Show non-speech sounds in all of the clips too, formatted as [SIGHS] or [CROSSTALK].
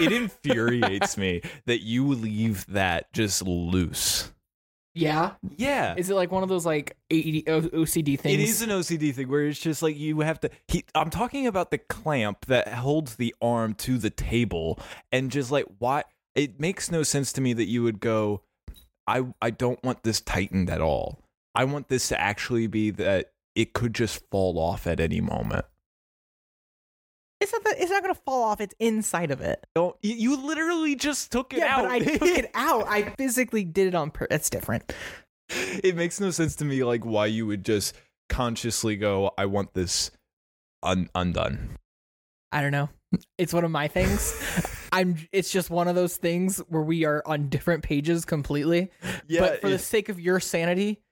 it infuriates me that you leave that just loose. Yeah. Yeah. Is it like one of those like AD OCD things? It is an OCD thing where it's just like you have to. He, I'm talking about the clamp that holds the arm to the table, and just like why it makes no sense to me that you would go. I I don't want this tightened at all. I want this to actually be that it could just fall off at any moment. It's not. That, it's not gonna fall off. It's inside of it. Don't you, you literally just took it yeah, out. but I took it [LAUGHS] out. I physically did it on purpose. It's different. it makes no sense to me like why you would just consciously go i want this un- undone I don't know. It's one of my things. [LAUGHS] I'm. It's just one of those things where we are on different pages completely. Yeah, but for the sake of your sanity,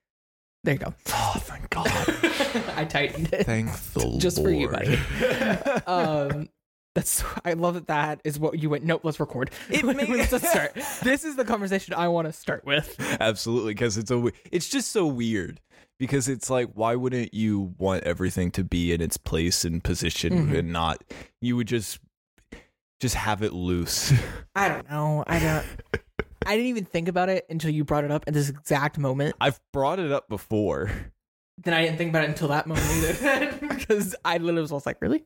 there you go. oh thank god [LAUGHS] [LAUGHS] I tightened it. thank the [LAUGHS] Just for you, buddy. [LAUGHS] um that's i love that that is what you went nope let's record. It make- let's start. This is the conversation i want to start with. Absolutely because it's a it's just so weird because it's like why wouldn't you want everything to be in its place and position Mhm. and not you would just just have it loose. I don't know i don't i didn't even think about it until you brought it up at this exact moment. I've brought it up before then i didn't think about it until that moment either. [LAUGHS] [LAUGHS] Because i literally was like really?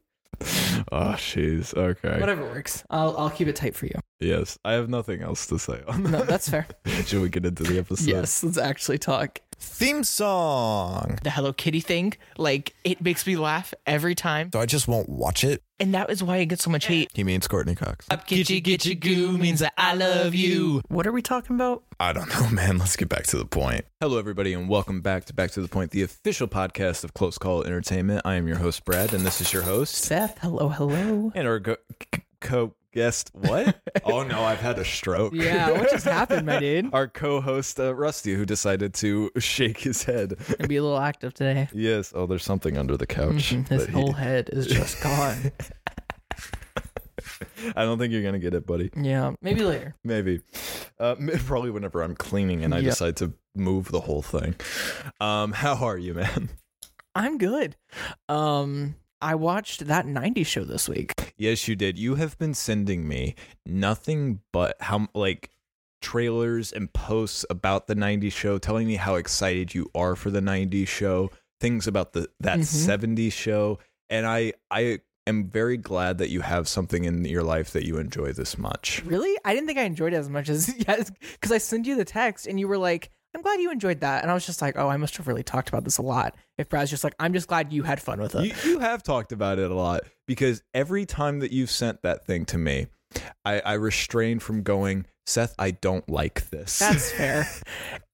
Oh jeez. Okay. Whatever works. I'll i'll keep it tight for you. Yes. I have nothing else to say on that. no that's fair. [LAUGHS] Should we get into the episode? Yes let's actually talk Theme song. the hello kitty thing like it makes me laugh every time So I just won't watch it. and that is why it gets so much hate He means Courteney Cox. Up gitchy gitchy goo means that I love you. What are we talking about? I don't know, [LAUGHS] man. Let's get back to the point. Hello, everybody, and welcome back to Back to the Point, the official podcast of Close Call Entertainment. I am your host, Brad, and this is your host Seth, hello, hello. and our go- co guest. What? [LAUGHS] oh no, I've had a stroke. Yeah, what just happened, my dude? [LAUGHS] Our co-host uh, Rusty, who decided to shake his head. Gonna be a little active today. yes. Oh, there's something under the couch. Mhm, His that he- whole head is [LAUGHS] just gone. I don't think you're gonna get it, buddy. yeah, maybe later. Maybe. Uh, probably whenever I'm cleaning and I Yep. decide to move the whole thing. Um, how are you, man? I'm good. Um, I watched that '90s show this week. Yes, you did. You have been sending me nothing but how like trailers and posts about the 90s show telling me how excited you are for the 90s show, things about the that Mhm. 70s show, and I I am very glad that you have something in your life that you enjoy this much. Really? I didn't think I enjoyed it as much as [LAUGHS] yes, because I sent you the text and you were like, "I'm glad you enjoyed that," and I was just like, "Oh, I must have really talked about this a lot." If Brad's just like, "I'm just glad you had fun with it." You, you have talked about it a lot because every time that you've sent that thing to me, I, I restrain from going, Seth, I don't like this. That's [LAUGHS] fair.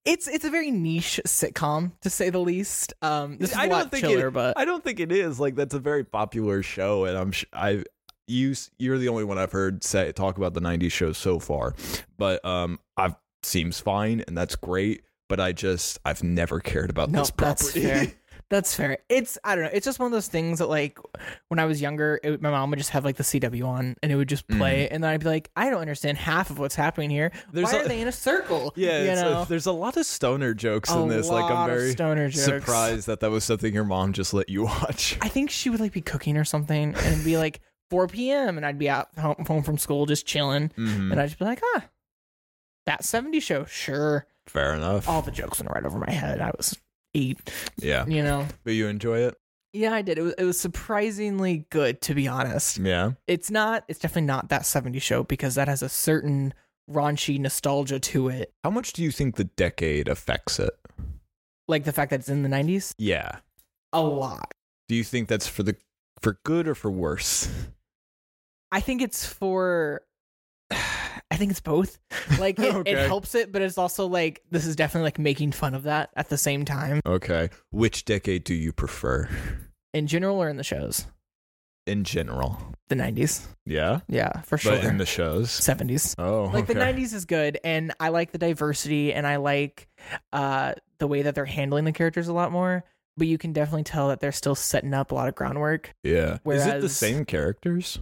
It's it's a very niche sitcom to say the least. Um, this is a I lot don't think chiller, it, but I don't think it is. Like that's a very popular show, and I'm sh- I you you're the only one I've heard say talk about the '90s show so far. But um, I've seems fine, and that's great. But I just I've never cared about no, this that's fair. [LAUGHS] That's fair. It's I don't know. It's just one of those things that like when I was younger, it, my mom would just have like the CW on, and it would just play, and then I'd be like, I don't understand half of what's happening here. Mm. There's Why a- are they in a circle? [LAUGHS] yeah, you it's a- know. there's a lot of stoner jokes in A this. Like I'm very stoner jokes. surprised that that was something your mom just let you [LAUGHS] watch. I think she would like be cooking or something, and be like 4 p.m. and I'd be out home, home from school just chilling, Mhm. and I'd just be like, ah, that 70 show, sure. Fair enough. All the jokes went right over my head. I was eight, yeah, you know. but you enjoy it. Yeah, I did. It was, it was surprisingly good, to be honest. Yeah. It's not. It's definitely not that 70 show because that has a certain raunchy nostalgia to it, How much do you think the decade affects it? like the fact that it's in the 90s. Yeah. A lot. Do you think that's for the for good or for worse? I think it's for. I think it's both. [LAUGHS] Like it, Okay. it helps it, but it's also like this is definitely like making fun of that at the same time Okay. Which decade do you prefer in general or in the shows. in general? The 90s, Yeah. yeah, for sure. But in the shows. 70s. Oh, like the 90s is good and i like the diversity and i like uh the way that they're handling the characters a lot more but you can definitely tell that they're still setting up a lot of groundwork Yeah. Is it the same characters?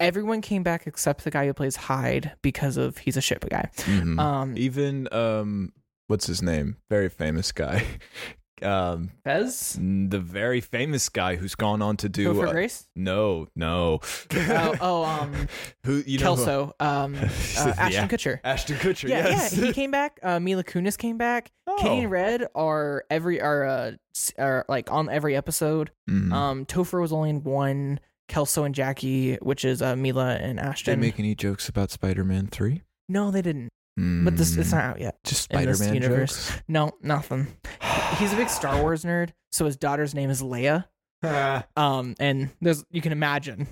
Everyone came back except the guy who plays hyde because of he's a ship guy Mhm. um Even um what's his name? Very famous guy. [LAUGHS] Um, Fez? the very famous guy who's gone on to do. Topher uh, Grace? no, no. oh, oh, um, [LAUGHS] who you know? who- Kelso, um, [LAUGHS] uh, Ashton Yeah. Kutcher. Ashton Kutcher. Yeah, yes. yeah, he came back. Uh, Mila Kunis came back. Oh. Kitty and Red are every are uh are like on every episode. Mhm. Um, Topher was only in one. Kelso and Jackie, which is uh, Mila and Ashton. Did they make any jokes about Spider-Man Three? no, they didn't. But this it's not out yet. just Spider-Man universe. jokes. No, nothing. He's a big Star [SIGHS] Wars nerd, so his daughter's name is Leia. [LAUGHS] Um, and there's you can imagine.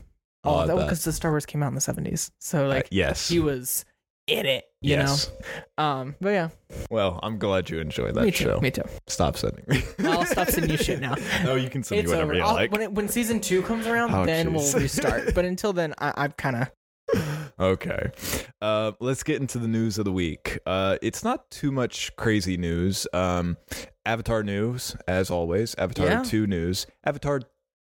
Oh, Oh, that because the Star Wars came out in the seventies, so Uh, like yes. he was in it, you yes. know. Um, but yeah, Well, I'm glad you enjoyed that me too. show. Me too. Stop sending me. I'll stop sending you shit now. no, [LAUGHS] you can send it's me whatever over. you I'll- like. when it, when season two comes around, Oh, then jeez. we'll restart. but [LAUGHS] until then, I, I've kind of okay. Uh, let's get into the news of the week. Uh, it's not too much crazy news. Um, Avatar news, as always. Avatar Yeah. 2 news. Avatar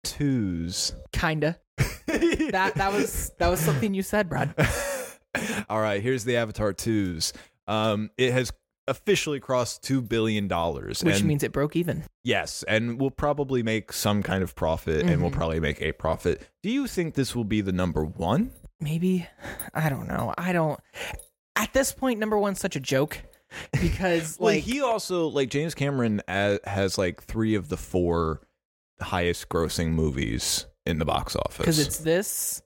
2's. kinda [LAUGHS] that that was that was something you said, Brad. All right, here's the Avatar 2's. Um, it has officially crossed $2 billion. Which and means it broke even. Yes, and we'll probably make some kind of profit, and we'll Mhm. probably make a profit. Do you think this will be the number one? Maybe [SIGHS] I don't know. I don't. At this point, number one's such a joke [LAUGHS] because Like like he also like James Cameron has like three of the four highest grossing movies in the box office. because it's this,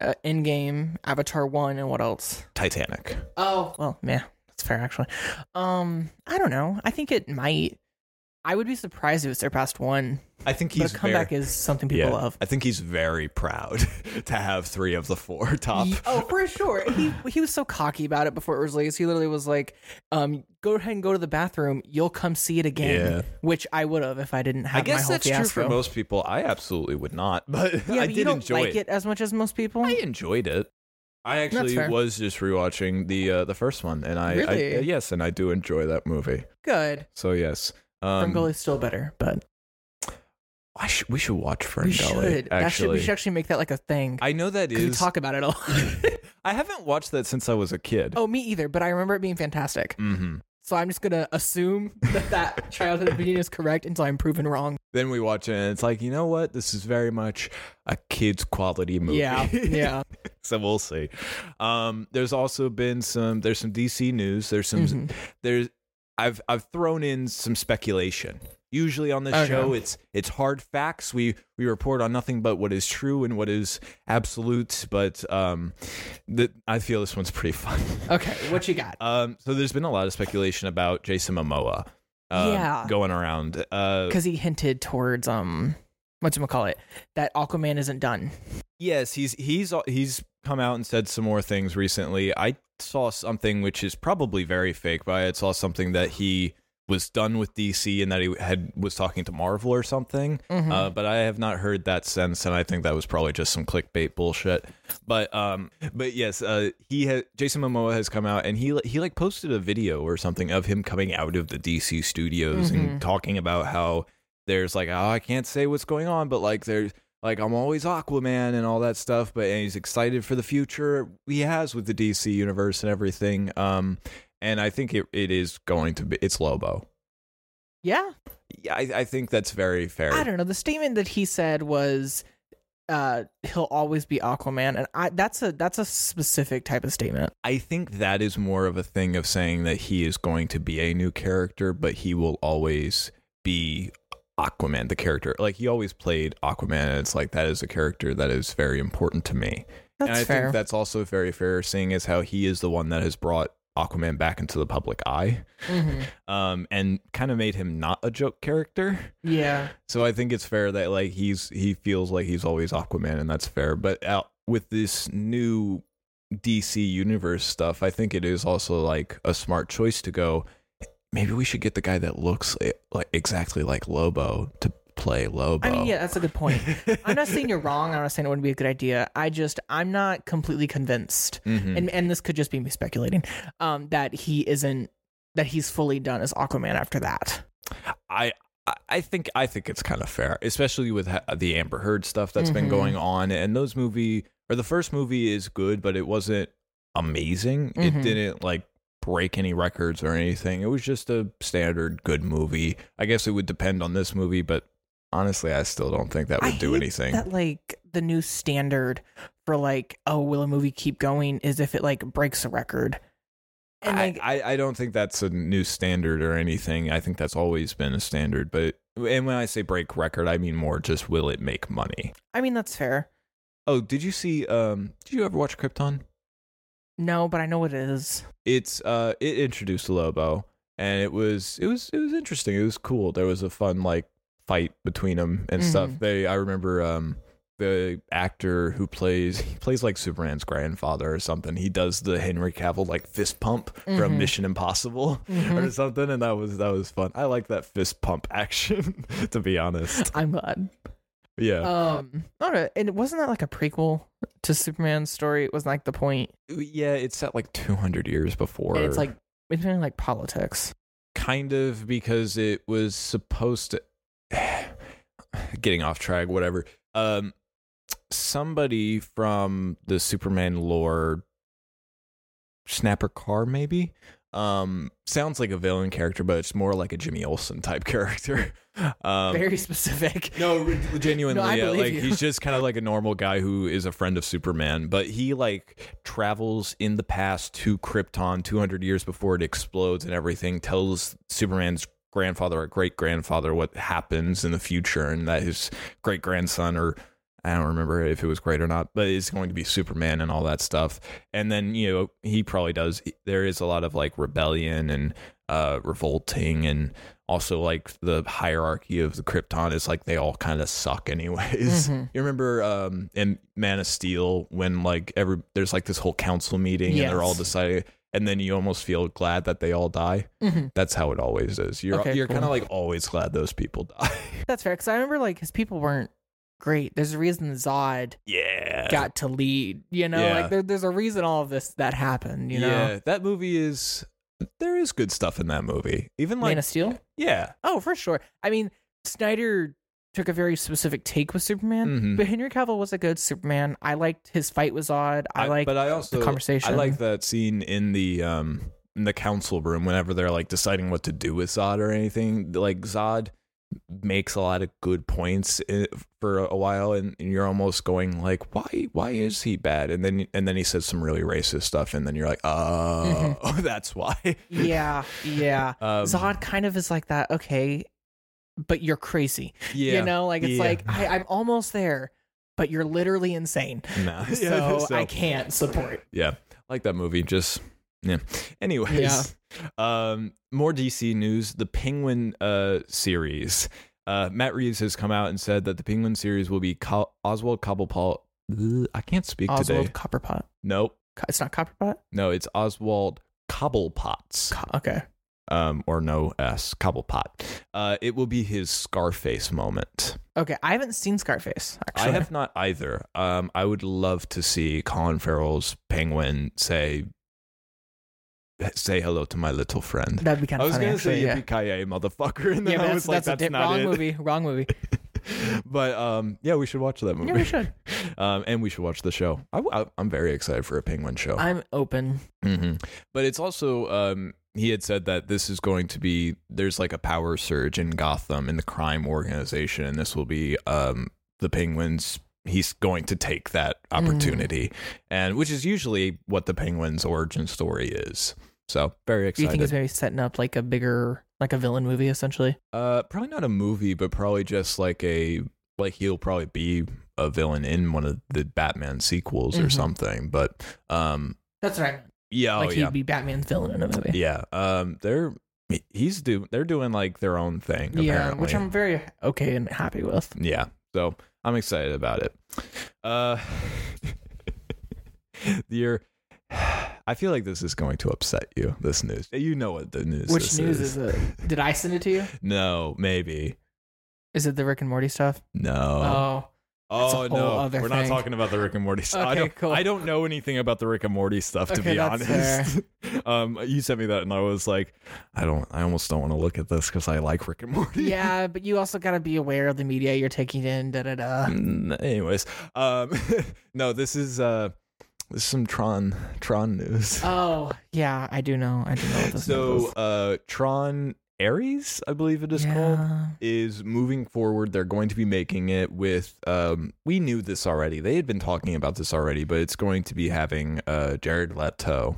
uh, Endgame, Avatar one, and what else? Titanic. Oh well, yeah, that's fair actually. Um, I don't know. I think it might. I would be surprised if it surpassed one. I think But he's a comeback very, is something people yeah, love. I think he's very proud [LAUGHS] to have three of the four [LAUGHS] top. Oh, for sure. He he was so cocky about it before it was released. He literally was like, um, "Go ahead and go to the bathroom. You'll come see it again." Yeah. Which I would have if I didn't have I guess my whole that's fiasco. true for most people. I absolutely would not, [LAUGHS] but Yeah, I but did don't enjoy like it. as much as most people. I enjoyed it. I actually was just rewatching the uh, the first one, and I, I Really? uh, yes, and I do enjoy that movie. Good. So yes, um, is still better, but I sh- we should watch Ferngully. we should. That should. Actually, We should actually make that like a thing. I know that is. We talk about it a lot. [LAUGHS] I haven't watched that since I was a kid. oh, me either. But I remember it being fantastic. hmm So I'm just gonna assume that that [LAUGHS] childhood opinion is correct until I'm proven wrong. Then we watch it, and it's like, you know what? This is very much a kid's quality movie. Yeah. Yeah. [LAUGHS] so we'll see. Um, there's also been some. There's some DC news. There's some. Mhm. There's. I've I've thrown in some speculation. Usually on this Okay. show, it's it's hard facts. We we report on nothing but what is true and what is absolute. But um, the, I feel this one's pretty fun. [LAUGHS] Okay. What you got? Um, so there's been a lot of speculation about Jason Momoa. Um, Yeah. going around. Uh, Because he hinted towards um, what's it call it? That Aquaman isn't done. Yes, he's he's he's come out and said some more things recently. I saw something which is probably very fake, but I saw something that he was done with DC and that he had was talking to Marvel or something. Mhm. Uh, but I have not heard that since, and I think that was probably just some clickbait bullshit. But um, but yes, uh, he has Jason Momoa has come out and he he like posted a video or something of him coming out of the DC studios Mhm. and talking about how there's like oh I can't say what's going on, but like there's like I'm always Aquaman and all that stuff, but and he's excited for the future he has with the DC universe and everything. Um, and I think it, it is going to be it's Lobo. yeah. Yeah, I, I think that's very fair. I don't know. The statement that he said was, uh, he'll always be Aquaman, and I that's a that's a specific type of statement. I think that is more of a thing of saying that he is going to be a new character, but he will always be Aquaman, the character. Like he always played Aquaman, and it's like that is a character that is very important to me. That's and I fair. think that's also very fair, seeing as how he is the one that has brought Aquaman back into the public eye, Mhm. [LAUGHS] um, and kind of made him not a joke character. Yeah. So I think it's fair that like he's he feels like he's always Aquaman, and that's fair. But out with this new DC universe stuff, I think it is also like a smart choice to go. Maybe we should get the guy that looks like, like exactly like Lobo to play Lobo. I mean, yeah, that's a good point. [LAUGHS] I'm not saying you're wrong. I'm not saying it wouldn't be a good idea. I just I'm not completely convinced, Mhm. and and this could just be me speculating, um, that he isn't that he's fully done as Aquaman after that. I I- think I think it's kind of fair, especially with ha- the Amber Heard stuff that's been Mhm. going on. And those movie or the first movie is good, but it wasn't amazing. Mhm. It didn't like break any records or anything. It was just a standard good movie. I guess it would depend on this movie, but honestly, I still don't think that would I do anything. That like the new standard for like, oh, will a movie keep going? Is if it like breaks a record. And I, like, I, I don't think that's a new standard or anything. I think that's always been a standard. But and when I say break record, I mean more just will it make money? I mean that's fair. Oh, did you see? Um, did you ever watch Krypton? No, but I know what it is. It's uh, it introduced Lobo, and it was it was it was interesting. It was cool. There was a fun like fight between them and stuff. Mhm. They I remember um the actor who plays he plays like Superman's grandfather or something. He does the Henry Cavill like fist pump from Mhm. Mission Impossible [LAUGHS] or Mhm. something, and that was that was fun. I like that fist pump [LAUGHS] action, to be honest. I'm glad. Yeah, Um, all right, and wasn't that like a prequel to Superman's story? It was like the point, yeah. It's set like two hundred years before. and it's like it's mainly like politics. kind of because it was supposed to [SIGHS] getting off track whatever um somebody from the superman lore Snapper Carr maybe um sounds like a villain character but it's more like a jimmy olsen type [LAUGHS] character um Very specific. no, [LAUGHS] genuinely, No, yeah, like you. he's just [LAUGHS] kind of like a normal guy who is a friend of Superman, but he like travels in the past to Krypton 200 years before it explodes and everything. Tells Superman's grandfather or great grandfather what happens in the future, and that his great grandson or I don't remember if it was great or not, but is going to be Superman and all that stuff. And then you know he probably does. There is a lot of like rebellion and uh, revolting and also like the hierarchy of the Krypton is like they all kind of suck anyways. Mhm. [LAUGHS] You remember um in Man of Steel when like every there's like this whole council meeting and they're all Yes. deciding and then you almost feel glad that they all die. Mhm. That's how it always is. You're Okay, you're cool. kind of like always glad those people die. [LAUGHS] That's fair because I remember like his people weren't great. There's a reason Zod yeah. got to lead. You know, Yeah. like there, there's a reason all of this that happened. You know, Yeah, that movie is there is good stuff in that movie. Even like Man of Steel. yeah. Oh, for sure. I mean, Snyder took a very specific take with Superman, Mhm. but Henry Cavill was a good Superman. I liked his fight with Zod. I, like but I also the conversation. I like that scene in the um in the council room whenever they're like deciding what to do with Zod or anything. Like Zod makes a lot of good points for a while, and, you're almost going like, why why is he bad? And then and then he says some really racist stuff, and then you're like, oh, [LAUGHS] that's why. yeah, yeah. Um, Zod kind of is like that. Okay, but you're crazy. yeah, You know, like it's Yeah. like I, I'm almost there, but you're literally insane. Nah. [LAUGHS] So, So- I can't support. yeah like that movie just yeah anyways Yeah. um more dc news the penguin uh series uh matt reeves has come out and said that the penguin series will be oswald cobblepot i can't speak today. Oswald today Copperpot. nope It's not Copperpot. no it's oswald cobblepots Co- okay. um or no s cobblepot uh it will be his scarface moment Okay. I haven't seen Scarface. Actually, I have not either. Um, I would love to see Colin Farrell's penguin say say hello to my little friend. That'd be kind I was funny. gonna actually, say yeah. yippee ki motherfucker, [LAUGHS] and then yeah, I was that's, like, that's, that's, a di- not wrong it. movie. Wrong movie. [LAUGHS] but um, yeah, we should watch that movie. Yeah, we should. [LAUGHS] um, and we should watch the show. I, am very excited for a penguin show. I'm open. hmm But it's also um, he had said that this is going to be there's like a power surge in Gotham in the crime organization, and this will be um, the Penguins. He's going to take that opportunity, and which is usually what the Penguins' origin story is. So very excited. Do you think he's maybe setting up like a bigger, like a villain movie, essentially? uh, probably not a movie, but probably just like a like he'll probably be a villain in one of the Batman sequels or Mhm. something. But um, That's right. Yeah, oh like yeah. he'd be Batman's villain in a movie. Yeah, um, they're he's do they're doing like their own thing. Yeah, apparently. which I'm very okay and happy with. yeah. So I'm excited about it. Uh, [LAUGHS] you're. I feel like this is going to upset you. This news, you know what the news. Which this news is. is it? Did I send it to you? [LAUGHS] No, maybe Is it the Rick and Morty stuff? no. oh, Oh no, we're not thing. talking about the Rick and Morty stuff. I Okay, don't. cool. I don't know anything about the Rick and Morty stuff to Okay, be honest. [LAUGHS] um, you sent me that, and I was like, I don't. I almost don't want to look at this because I like Rick and Morty. yeah, [LAUGHS] but you also got to be aware of the media you're taking in. Da da da. Mm, anyways um no this is uh This is some Tron Tron news. Oh yeah, I do know. I do know what this so uh Tron Ares, I believe it is called. Is moving forward. They're going to be making it with. Um, we knew this already. They had been talking about this already, but it's going to be having uh, Jared Leto.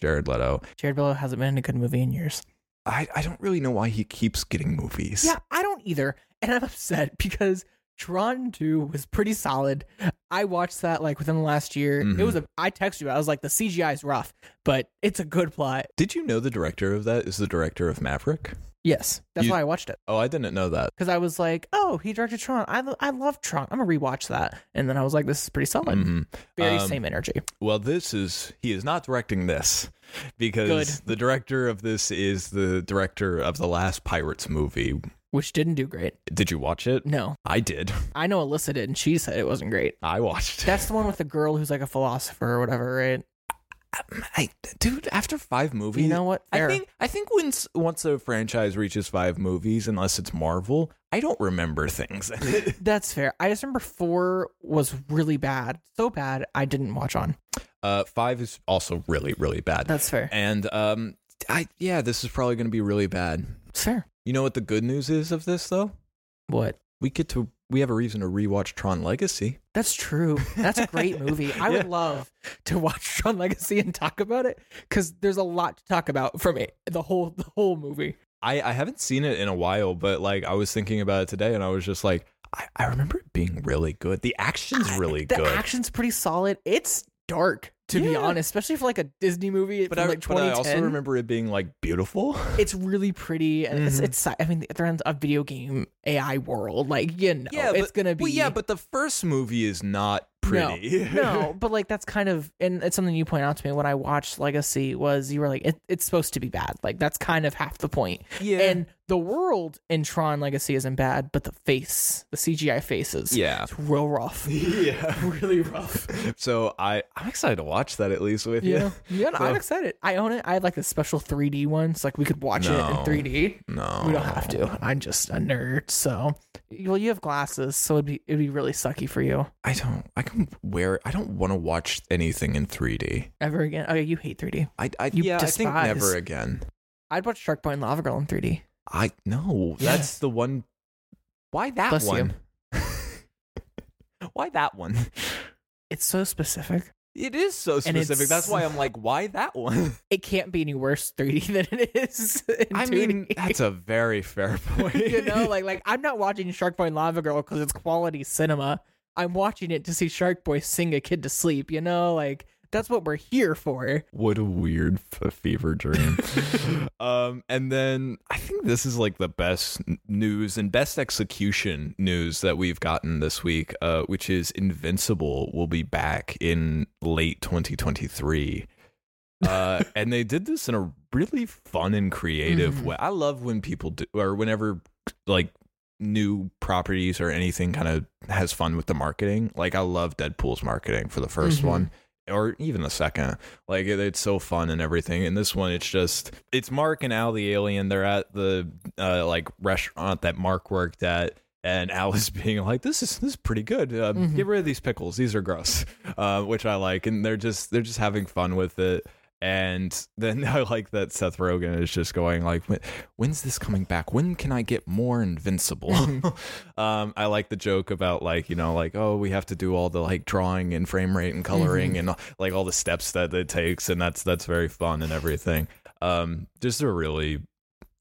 Jared Leto. Jared Leto hasn't been in a good movie in years. I, I don't really know why he keeps getting movies. Yeah, I don't either. And I'm upset because Tron 2 was pretty solid. I watched that like within the last year. Mhm. It was a I texted you. I was like the CGI is rough, but it's a good plot. Did you know the director of that is the director of Maverick? Yes. That's You- why I watched it. Oh, I didn't know that. Cuz I was like, "Oh, he directed Tron. I I love Tron. I'm going to rewatch that." And then I was like, "This is pretty solid." Mhm. Very Um, same energy. Well, this is he is not directing this because Good. the director of this is the director of the last Pirates movie. Which didn't do great. Did you watch it? No. I did. [LAUGHS] I know Alyssa did and she said it wasn't great. I watched. it. That's the one with the girl who's like a philosopher or whatever, right? I, dude, after five movies, You know what? I Fair. think I think once once a franchise reaches five movies, unless it's Marvel, I don't remember things. [LAUGHS] That's fair. I just remember 4 was really bad. So bad I didn't watch on. uh, five is also really really bad, That's fair. and um, I yeah, this is probably going to be really bad. It's fair. You know what the good news is of this though? What? We get to we have a reason to rewatch Tron Legacy. That's true. That's a great [LAUGHS] movie. I would Yeah. love to watch Tron Legacy and talk about it because there's a lot to talk about from it. The whole the whole movie. I I haven't seen it in a while, but like I was thinking about it today, and I was just like, I, I remember it being really good. The action's really the good. The action's pretty solid. It's dark to be honest, especially for like a Disney movie but I, like but I also remember it being like beautiful. [LAUGHS] it's really pretty and it's Mhm. it's. I mean, they're in a video game AI world. Like you know, it's but, gonna be. Well, yeah, but the first movie is not pretty. [LAUGHS] no, but like that's kind of and it's something you point out to me when I watched Legacy was you were like it, it's supposed to be bad. Like that's kind of half the point. yeah, And the world in Tron Legacy isn't bad, but the face, the CGI faces, yeah, it's real rough, [LAUGHS] yeah. [LAUGHS] really rough. So I I'm excited to watch that at least with Yeah, you. yeah, no, I'm excited. I own it. I had like a special 3D one, so like we could watch it in 3D. No, We don't have to. I'm just a nerd, so well, you have glasses, so it'd be it'd be really sucky for you I don't. I can wear. I don't want to watch anything in 3D. ever again. Oh, you hate 3D. I, I You yeah. I think despise. never again. I'd watch Shark Boy and Lava Girl in 3D. I no. Yeah. That's the one. Why that Bless one? [LAUGHS] why that one? It's so specific. It is so specific. That's why I'm like, why that one? [LAUGHS] It can't be any worse 3D [LAUGHS] than it is. I 2D. mean, that's a very fair point. you know, like like I'm not watching Shark Boy and Lava Girl because it's quality cinema. I'm watching it to see Shark Boy sing a kid to sleep. You know, like that's what we're here for. What a weird f- fever dream. [LAUGHS] um, and then I think this is like the best news and best execution news that we've gotten this week, uh, which is Invincible will be back in late 2023. Uh, [LAUGHS] and they did this in a really fun and creative Mhm. way. I love when people do, or whenever like new properties or anything kind of has fun with the marketing. Like I love Deadpool's marketing for the 1st Mhm. one or even the second. Like it, it's so fun and everything. And this one, it's just it's Mark and Al the alien. They're at the uh, like restaurant that Mark worked at. And Al is [LAUGHS] being like, "This is this is pretty good. Uh, Mhm. Get rid of these pickles; these are gross," [LAUGHS] uh, which I like. And they're just they're just having fun with it. And then [LAUGHS] I like that Seth Rogen is just going like, "When's this coming back? When can I get more Invincible?" [LAUGHS] um, I like the joke about like you know like oh we have to do all the like drawing and frame rate and coloring and like all the steps that it takes, and that's that's very fun and everything. Um, just a really,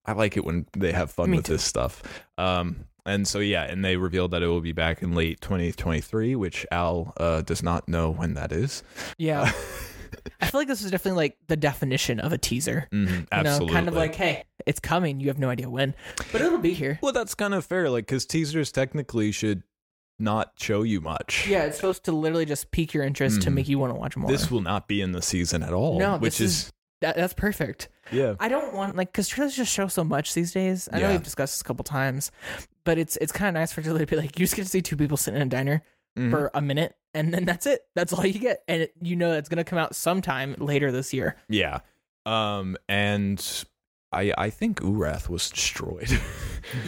I like it when they have fun Me with too. this stuff. Um, and so yeah, and they revealed that it will be back in late 2023, which Al uh, does not know when that is. Yeah, [LAUGHS] I feel like this is definitely like the definition of a teaser. Mhm, You absolutely, know, kind of like, hey, it's coming. You have no idea when, but it'll be here. well, that's kind of fair, like because teasers technically should not show you much. Yeah, it's supposed to literally just pique your interest to Mhm. make you want to watch more. This will not be in the season at all. No, which this is, is- that, that's perfect. yeah. I don't want like because trailers just show so much these days. I know Yeah. we've discussed this a couple times, but it's it's kind of nice for it to be like you just get to see two people sitting in a diner Mhm. for a minute, and then that's it. That's all you get, and it, you know it's gonna come out sometime later this year. Yeah. Um and I I think Urath was destroyed. [LAUGHS]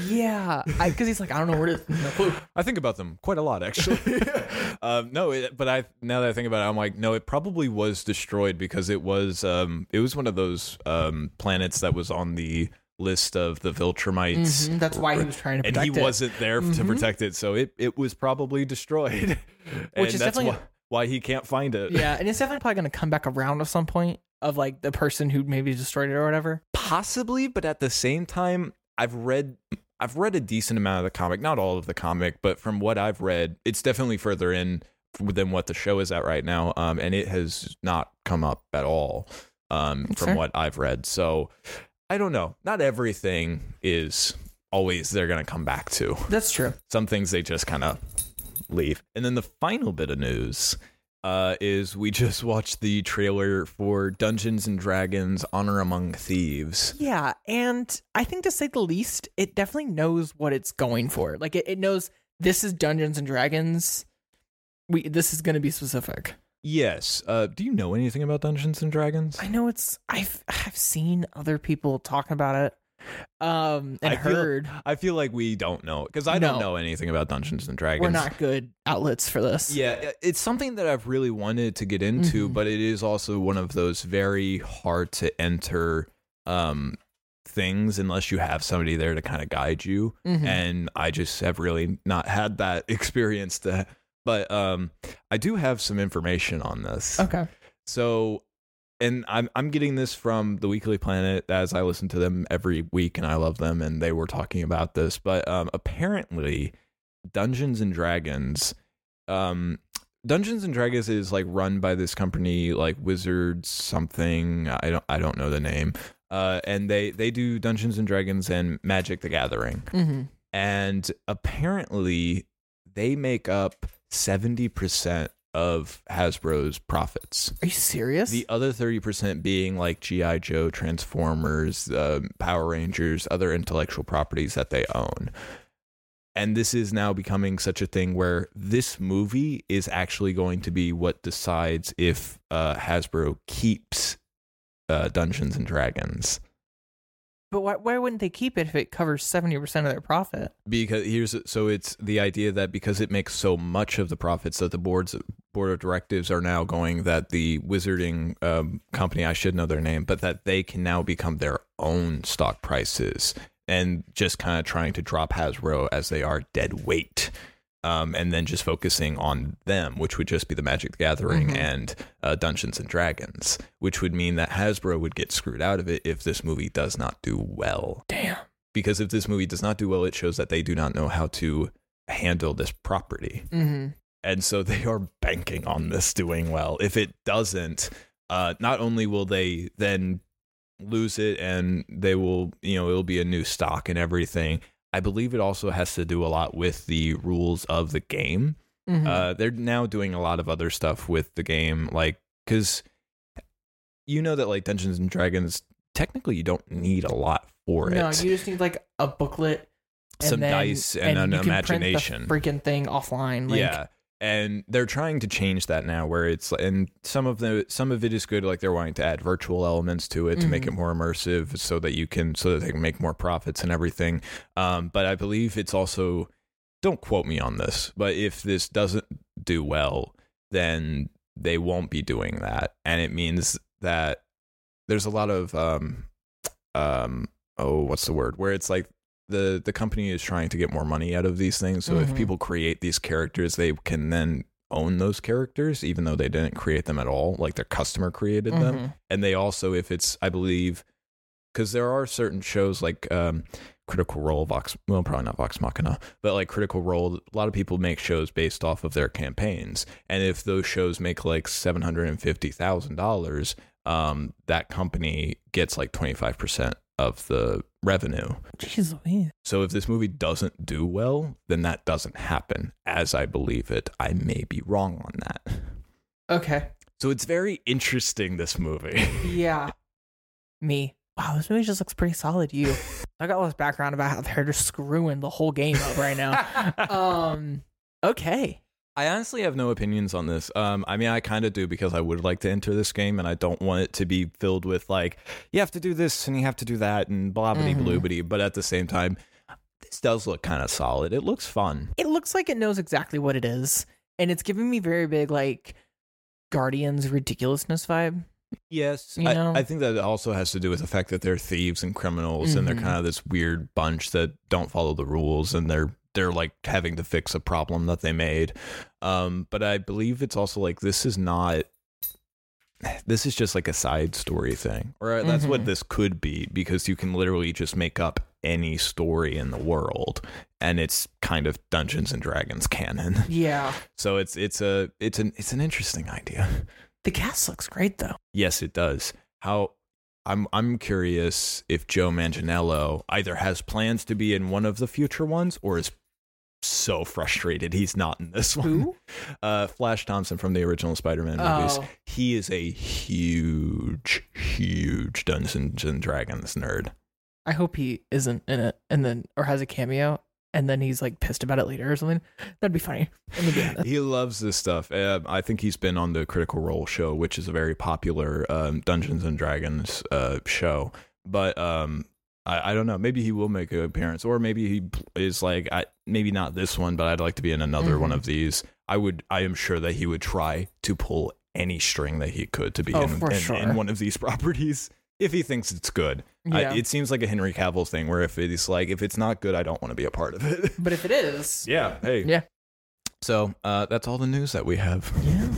Yeah, because he's like, I don't know where to. No clue. I think about them quite a lot, actually. [LAUGHS] um, no, it, but I now that I think about it, I'm like, no, it probably was destroyed because it was um, it was one of those um, planets that was on the list of the Viltrumites. Mhm, That's why he was trying to protect it. And he it. wasn't there to Mhm. protect it, so it, it was probably destroyed. [LAUGHS] and is that's definitely- why, why he can't find it. Yeah, and it's [LAUGHS] definitely probably going to come back around at some point of like the person who maybe destroyed it or whatever. possibly but at the same time i've read i've read a decent amount of the comic not all of the comic but from what i've read it's definitely further in than what the show is at right now um and it has not come up at all um from fair. what i've read so i don't know not everything is always they're gonna come back to That's true. some things they just kind of leave. And then the final bit of news uh, is we [LAUGHS] just watched the trailer for Dungeons and Dragons: Honor Among Thieves. Yeah, and I think to say the least, it definitely knows what it's going for. Like it, it knows this is Dungeons and Dragons. We this is going to be specific. Yes. Uh, do you know anything about Dungeons and Dragons? I know it's I've I've seen other people talking about it, um, and I feel- heard I feel like we don't know because I don't No. know anything about Dungeons and Dragons. we're not good outlets for this. Yeah, i- it's something that I've really wanted to get into, Mhm. but it is also one of those very hard to enter um, things unless you have somebody there to kind of guide you. Mhm. And I just have really not had that [LAUGHS] experience. To, but um, I do have some information on this. Okay. So, and I'm I'm getting this from the Weekly Planet as I listen to them every week, and I love them, and they were talking about this. But um, apparently, Dungeons and Dragons, um, Dungeons and Dragons is like run by this company like Wizards something. I don't I don't know the name. Uh, and they they do Dungeons and Dragons and Magic the Gathering hmm and apparently they make up 70% of Hasbro's profits. Are you serious? The other 30% being like G.I. Joe, Transformers, um, Power Rangers, other intellectual properties that they own. And this is now becoming such a thing where this movie is actually going to be what decides if uh, Hasbro keeps uh, Dungeons and Dragons. But why why wouldn't they keep it if it covers seventy percent of their profit? because here's so it's the idea that because it makes so much of the profits that the board's board of directives are now going that the wizarding um, company I should know their name but that they can now become their own stock prices and just kind of trying to drop Hasbro as they are dead weight um, and then just focusing on them which would just be the Magic the Gathering Mhm. and uh, Dungeons and Dragons which would mean that Hasbro would get screwed out of it if this movie does not do well Damn. because if this movie does not do well, it shows that they do not know how to handle this property. hmm And so they are banking on this doing well. If it doesn't, uh, not only will they then lose it and they will, you know, it'll be a new stock and everything. I believe it also has to do a lot with the rules of the game. hmm Uh, they're now doing a lot of other stuff with the game, like because you know that like Dungeons and Dragons, technically you don't need a lot for it. no, you just need like a booklet, and Some then- dice and an you can imagination. Freaking thing offline. Like, yeah and they're trying to change that now where it's and some of the some of it is good like they're wanting to add virtual elements to it to make it more immersive so that you can so that they can make more profits and everything. Um but i believe it's also don't quote me on this but if this doesn't do well then they won't be doing that. And it means that there's a lot of um um oh what's the word? Where it's like the the company is trying to get more money out of these things so if Mhm. people create these characters they can then own those characters even though they didn't create them at all like their customer created them mhm. and they also if it's i believe because there are certain shows like um critical role vox well probably not vox machina but like critical role a lot of people make shows based off of their campaigns and if those shows make like $750000 um that company gets like 25% of the revenue Jeez Louise. so if this movie doesn't do well then that doesn't happen as i believe it i may be wrong on that Okay. so it's very interesting this movie [LAUGHS] Yeah. Me. Wow, this movie just looks pretty solid. You. [LAUGHS] I got all this background about how they're just screwing the whole game up right now. [LAUGHS] um. Okay. I honestly have no opinions on this. Um, I mean, I kind of do because I would like to enter this game, and I don't want it to be filled with like you have to do this and you have to do that and blah blah Mhm. blah. But at the same time, this does look kind of solid. It looks fun. It looks like it knows exactly what it is, and it's giving me very big like Guardians ridiculousness vibe. Yes, You I, know? I think that also has to do with the fact that they're thieves and criminals, and they're Mhm. kind of this weird bunch that don't follow the rules, and they're they're like having to fix a problem that they made. Um, but I believe it's also like this is not. This is just like a side story thing, or that's what Mhm. this could be, because you can literally just make up any story in the world, and it's kind of Dungeons and Dragons canon. [LAUGHS] Yeah, So it's it's a it's an it's an interesting idea. the cast looks great though. Yes, it does. How I'm I'm curious if Joe Manganiello either has plans to be in one of the future ones or is so frustrated he's not in this one. Who? [LAUGHS] Uh, Flash Thompson from the original Spider-Man movies. Oh. He is a huge, huge Dungeons and Dragons nerd. I hope he isn't in it, and then or has a cameo, and then he's like pissed about it later or something. That'd be funny. Let me be honest. He loves this stuff. Uh, I think he's been on the Critical Role show, which is a very popular um, Dungeons and Dragons uh, show. But um, I, I don't know. Maybe he will make an appearance, or maybe he is like, I, maybe not this one, but I'd like to be in another one Mhm. of these. I would. I am sure that he would try to pull any string that he could to be Oh, in, in, sure. in one of these [LAUGHS] properties if he thinks it's good. I, it seems like a Henry Cavill thing, where if it's like if it's not good, I don't want to be a part of it. but if it is, [LAUGHS] Yeah. Hey. Yeah. So uh, that's all the news that we have. Yeah.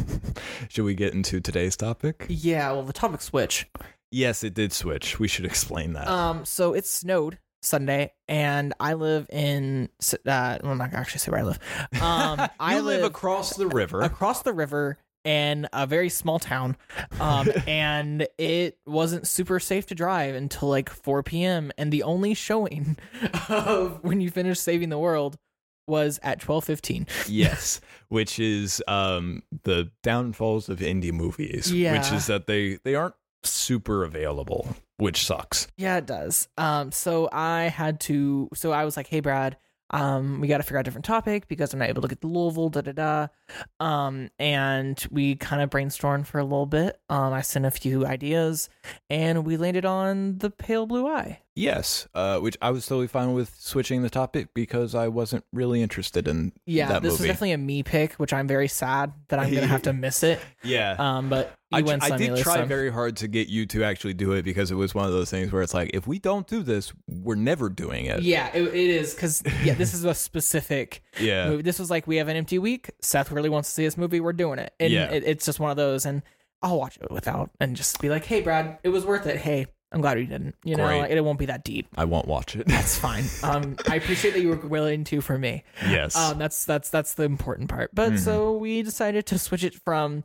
[LAUGHS] should we get into today's topic? yeah. Well, the topic switch. Yes, it did switch. We should explain that. Um, so it snowed Sunday, and I live in. Uh, well, I'm not gonna actually say where I live. [LAUGHS] Um, I you live across the river. across the river in a very small town um [LAUGHS] and it wasn't super safe to drive until like 4 p.m and the only showing [LAUGHS] of when you finish saving the world was at 12:15 yes, which is um, the downfalls of indie movies. yeah. Which is that they they aren't super available, which sucks. yeah it does. Um so i had to so i was like hey brad um we got to figure out a different topic because i'm not able to get to louisville da da da. Um and we kind of brainstormed for a little bit. Um i sent a few ideas and we landed on the pale blue eye Yes, uh, which I was totally fine with switching the topic because I wasn't really interested in Yeah, this movie. was definitely a me pick, which I'm very sad that I'm gonna have to [LAUGHS] miss it. yeah. Um, but I, you I did try some. very hard to get you to actually do it because it was one of those things where it's like, if we don't do this, we're never doing it. Yeah, it, it is because yeah, this is a specific [LAUGHS] Yeah. movie. This was like we have an empty week. Seth really wants to see this movie. We're doing it, and Yeah. it, it's just one of those. And I'll watch it without and just be like, "Hey, Brad, it was worth it. Hey, I'm glad we didn't. You know, Great. like, it won't be that deep. I won't watch it. That's [LAUGHS] fine. Um, I appreciate that you were willing to for me. yes. Um, that's that's that's the important part. But Mhm. so we decided to switch it from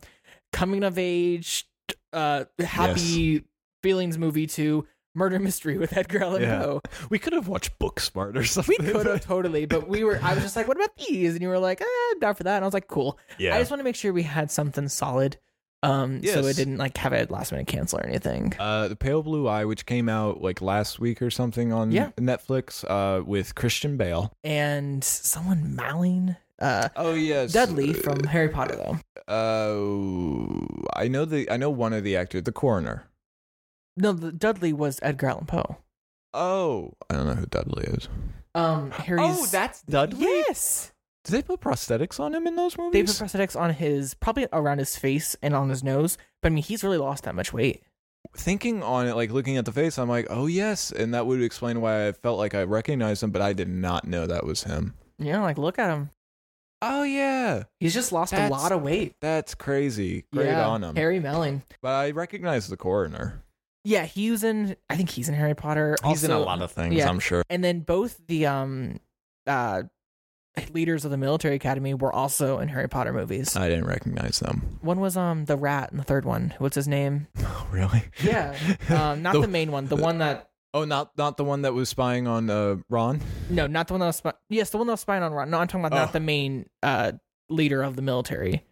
coming of age, uh, happy feelings movie to murder mystery with Edgar Allan Yeah. Poe. we could have watched Booksmart or something. We could have [LAUGHS] totally, but we were. I was just like, "What about these?" And you were like, eh, "I'm down for that." And I was like, "Cool." Yeah. I just want to make sure we had something solid, um, so it didn't like have a last minute cancel or anything. uh, the Pale Blue Eye, which came out like last week or something on Yeah. Netflix, uh, with Christian Bale. And someone mowing, uh, Oh yes, Dudley from Harry Potter though. Uh, I know the I know one of the actors, the coroner. No, the, Dudley was Edgar Allan Poe. Oh, I don't know who Dudley is. Um, Harry's. Oh, that's Dudley. Yes. Did they put prosthetics on him in those movies? They put prosthetics on his, probably around his face and on his nose. But I mean, he's really lost that much weight. Thinking on it, like looking at the face, I'm like, oh yes, and that would explain why I felt like I recognized him, but I did not know that was him. Know, like look at him. Oh yeah, He's just lost That's- a lot of weight. that's crazy. Great yeah, on him. Harry Melling. But I recognize the coroner. Yeah, he was in. I think he's in Harry Potter. He's in a lot of things, yeah. I'm sure. And then both the um, uh, leaders of the military academy were also in Harry Potter movies. I didn't recognize them. one was um the rat, and the third one, what's his name? Oh, [LAUGHS] really? Yeah, [LAUGHS] um, not The- the, main one. The one that Oh, not not the one that was spying on uh, Ron. no, not the one that was. Spy- yes, the one that was spying on Ron. No, I'm talking about Oh. not the main uh leader of the military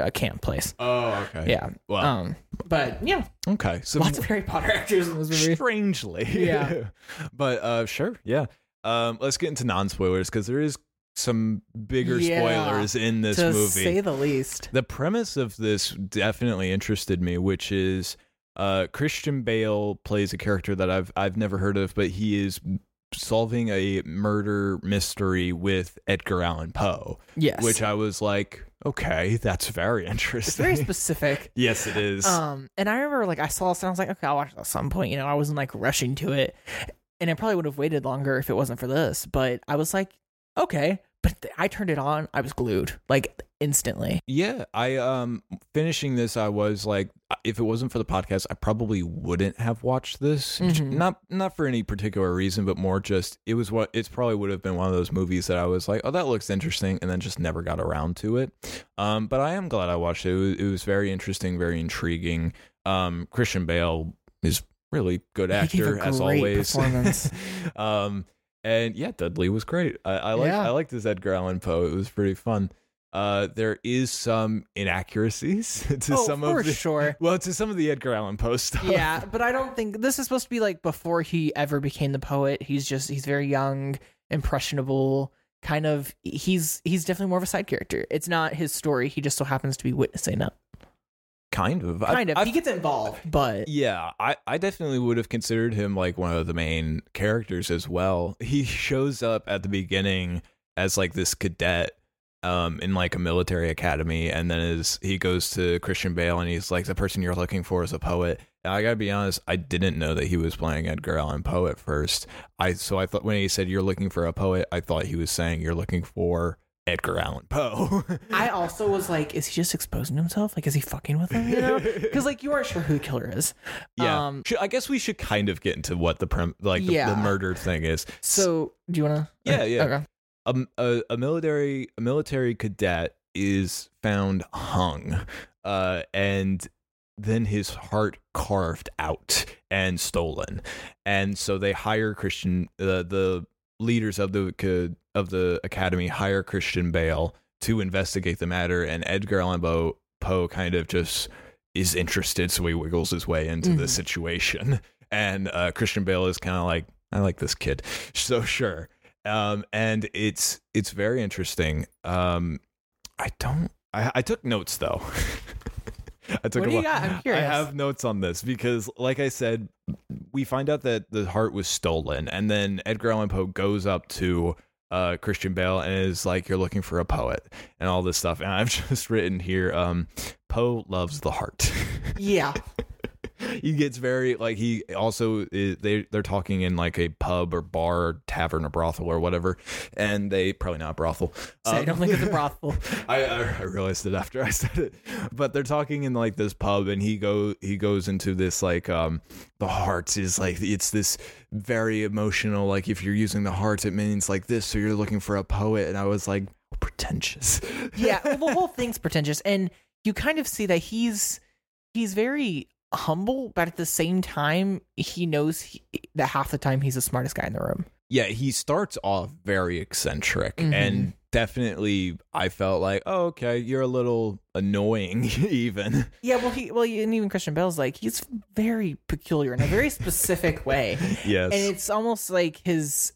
uh, camp place. Oh, okay. Yeah. Well, Um, but yeah, okay. So lots of Harry Potter actors in this movie. strangely, Yeah. [LAUGHS] but uh, sure, yeah. Um, let's get into non spoilers because there is some bigger Yeah. spoilers in this movie. to movie. say the least. the premise of this definitely interested me, which is uh, Christian Bale plays a character that I've I've never heard of, but he is solving a murder mystery with Edgar Allan Poe, Yes. which I was like, okay, that's very it's interesting. very specific. [LAUGHS] yes, it is. Um, and I remember like I saw this and I was like, okay, I'll watch it at some point. You know, I wasn't like rushing to it, and I probably would have waited longer if it wasn't for this. But I was like, okay. But th- I turned it on. I was glued like instantly. Yeah, I um finishing this I was like if it wasn't for the podcast I probably wouldn't have watched this. Mhm. Not not for any particular reason but more just it was what it's probably would have been one of those movies that I was like, "Oh, that looks interesting," and then just never got around to it. Um but I am glad I watched it. It was, it was very interesting, very intriguing. Um Christian Bale is really good He gave a actor as always. [LAUGHS] um and yeah, Dudley was great. I, I like Yeah. I liked his Edgar Allan Poe. It was pretty fun. Uh, there is some inaccuracies [LAUGHS] to oh, some of the sure. [LAUGHS] well to some of the Edgar Allan Poe stuff. yeah, but I don't think this is supposed to be like before he ever became the poet. He's just he's very young, impressionable, kind of he's he's definitely more of a side character. It's not his story. He just so happens to be witnessing it. Kind of. Kind of. I- he gets involved, but yeah, I, I definitely would have considered him like one of the main characters as well. He shows up at the beginning as like this cadet um in like a military academy and then is he goes to Christian Bale and he's like the person you're looking for is a poet. And I got to be honest, I didn't know that he was playing Edgar Allan Poe at first. I so I thought when he said you're looking for a poet, I thought he was saying you're looking for Edgar Allan Poe. [LAUGHS] I also was like, is he just exposing himself? Like, is he fucking with him? You know, [LAUGHS] because like you aren't sure who the killer is. Yeah, Um, I guess we should kind of get into what the prem like the, Yeah. the murder thing is. so do you want to? Yeah, yeah. Okay. a, a, a military a military cadet is found hung, uh, and then his heart carved out and stolen, and so they hire Christian uh, the leaders of the of the academy hire Christian Bale to investigate the matter, and Edgar Allan Poe Poe kind of just is interested, so he wiggles his way into the Mhm. situation, [LAUGHS] and uh, Christian Bale is kind of like, I like this kid, [LAUGHS] so sure. Um and it's it's very interesting. Um i don't i i took notes though. [LAUGHS] I took What a do you got? I'm i have notes on this because like i said we find out that the heart was stolen and then edgar allan poe goes up to uh christian bale and is like you're looking for a poet and all this stuff and i've [LAUGHS] just written here um poe loves the heart Yeah. [LAUGHS] [LAUGHS] he gets very like he also is, they they're talking in like a pub or bar or tavern or brothel or whatever and they probably not brothel Say, Um, don't think it's a brothel. I, I I realized it after I said it, but they're talking in like this pub, and he go he goes into this like um the heart is like it's this very emotional like if you're using the heart it means like this, so you're looking for a poet, and I was like pretentious. yeah, [LAUGHS] well, the whole thing's pretentious, and you kind of see that he's he's very humble, but at the same time, he knows he, that half the time he's the smartest guy in the room. yeah, he starts off very eccentric Mhm. and definitely I felt like, oh, okay, you're a little annoying [LAUGHS] even. Yeah, well, he well, and even Christian Bale's like he's very peculiar in a very specific [LAUGHS] way, Yes. and it's almost like his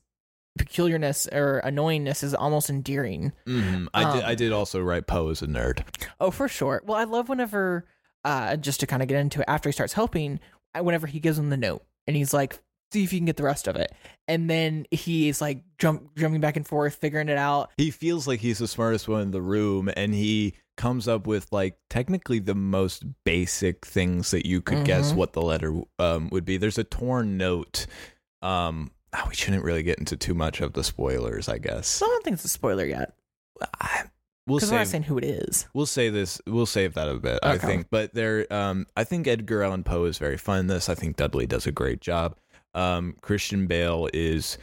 peculiarness or annoyingness is almost endearing. Mhm. I did Um, I did also write Poe as a nerd. Oh, for sure. Well, I love whenever, uh, just to kind of get into it, after he starts helping, whenever he gives him the note and he's like, see if you can get the rest of it. And then he is like jump, jumping back and forth, figuring it out. He feels like he's the smartest one in the room and he comes up with like technically the most basic things that you could guess Mhm. what the letter um would be. There's a torn note. Um oh, we shouldn't really get into too much of the spoilers, I guess. I don't think it's a spoiler yet I- We'll because we're not saying who it is. we'll say this. We'll save that a bit. I think, but there. Um, I think Edgar Allan Poe is very fun in this. I think Dudley does a great job. Um, Christian Bale is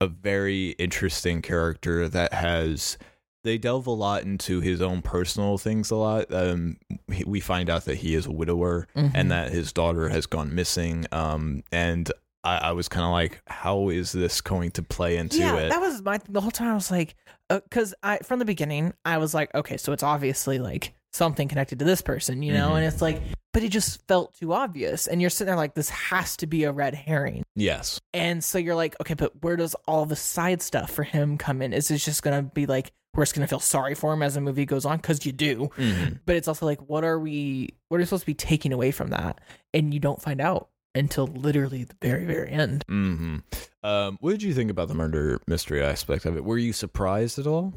a very interesting character that has. They delve a lot into his own personal things a lot. Um, we find out that he is a widower Mhm. and that his daughter has gone missing. Um, and I, I was kind of like, how is this going to play into yeah, it? that was my the whole time. I was like, because I from the beginning I was like, okay, so it's obviously like something connected to this person, you know, Mhm. and it's like, but it just felt too obvious, and you're sitting there like, this has to be a red herring. yes. And so you're like, okay, but where does all the side stuff for him come in? Is this just gonna be like we're just gonna feel sorry for him as the movie goes on? Because you do. Mhm. But it's also like, what are we what are we supposed to be taking away from that? And you don't find out until literally the very, very end. hmm Um, what did you think about the murder mystery aspect of it? Were you surprised at all?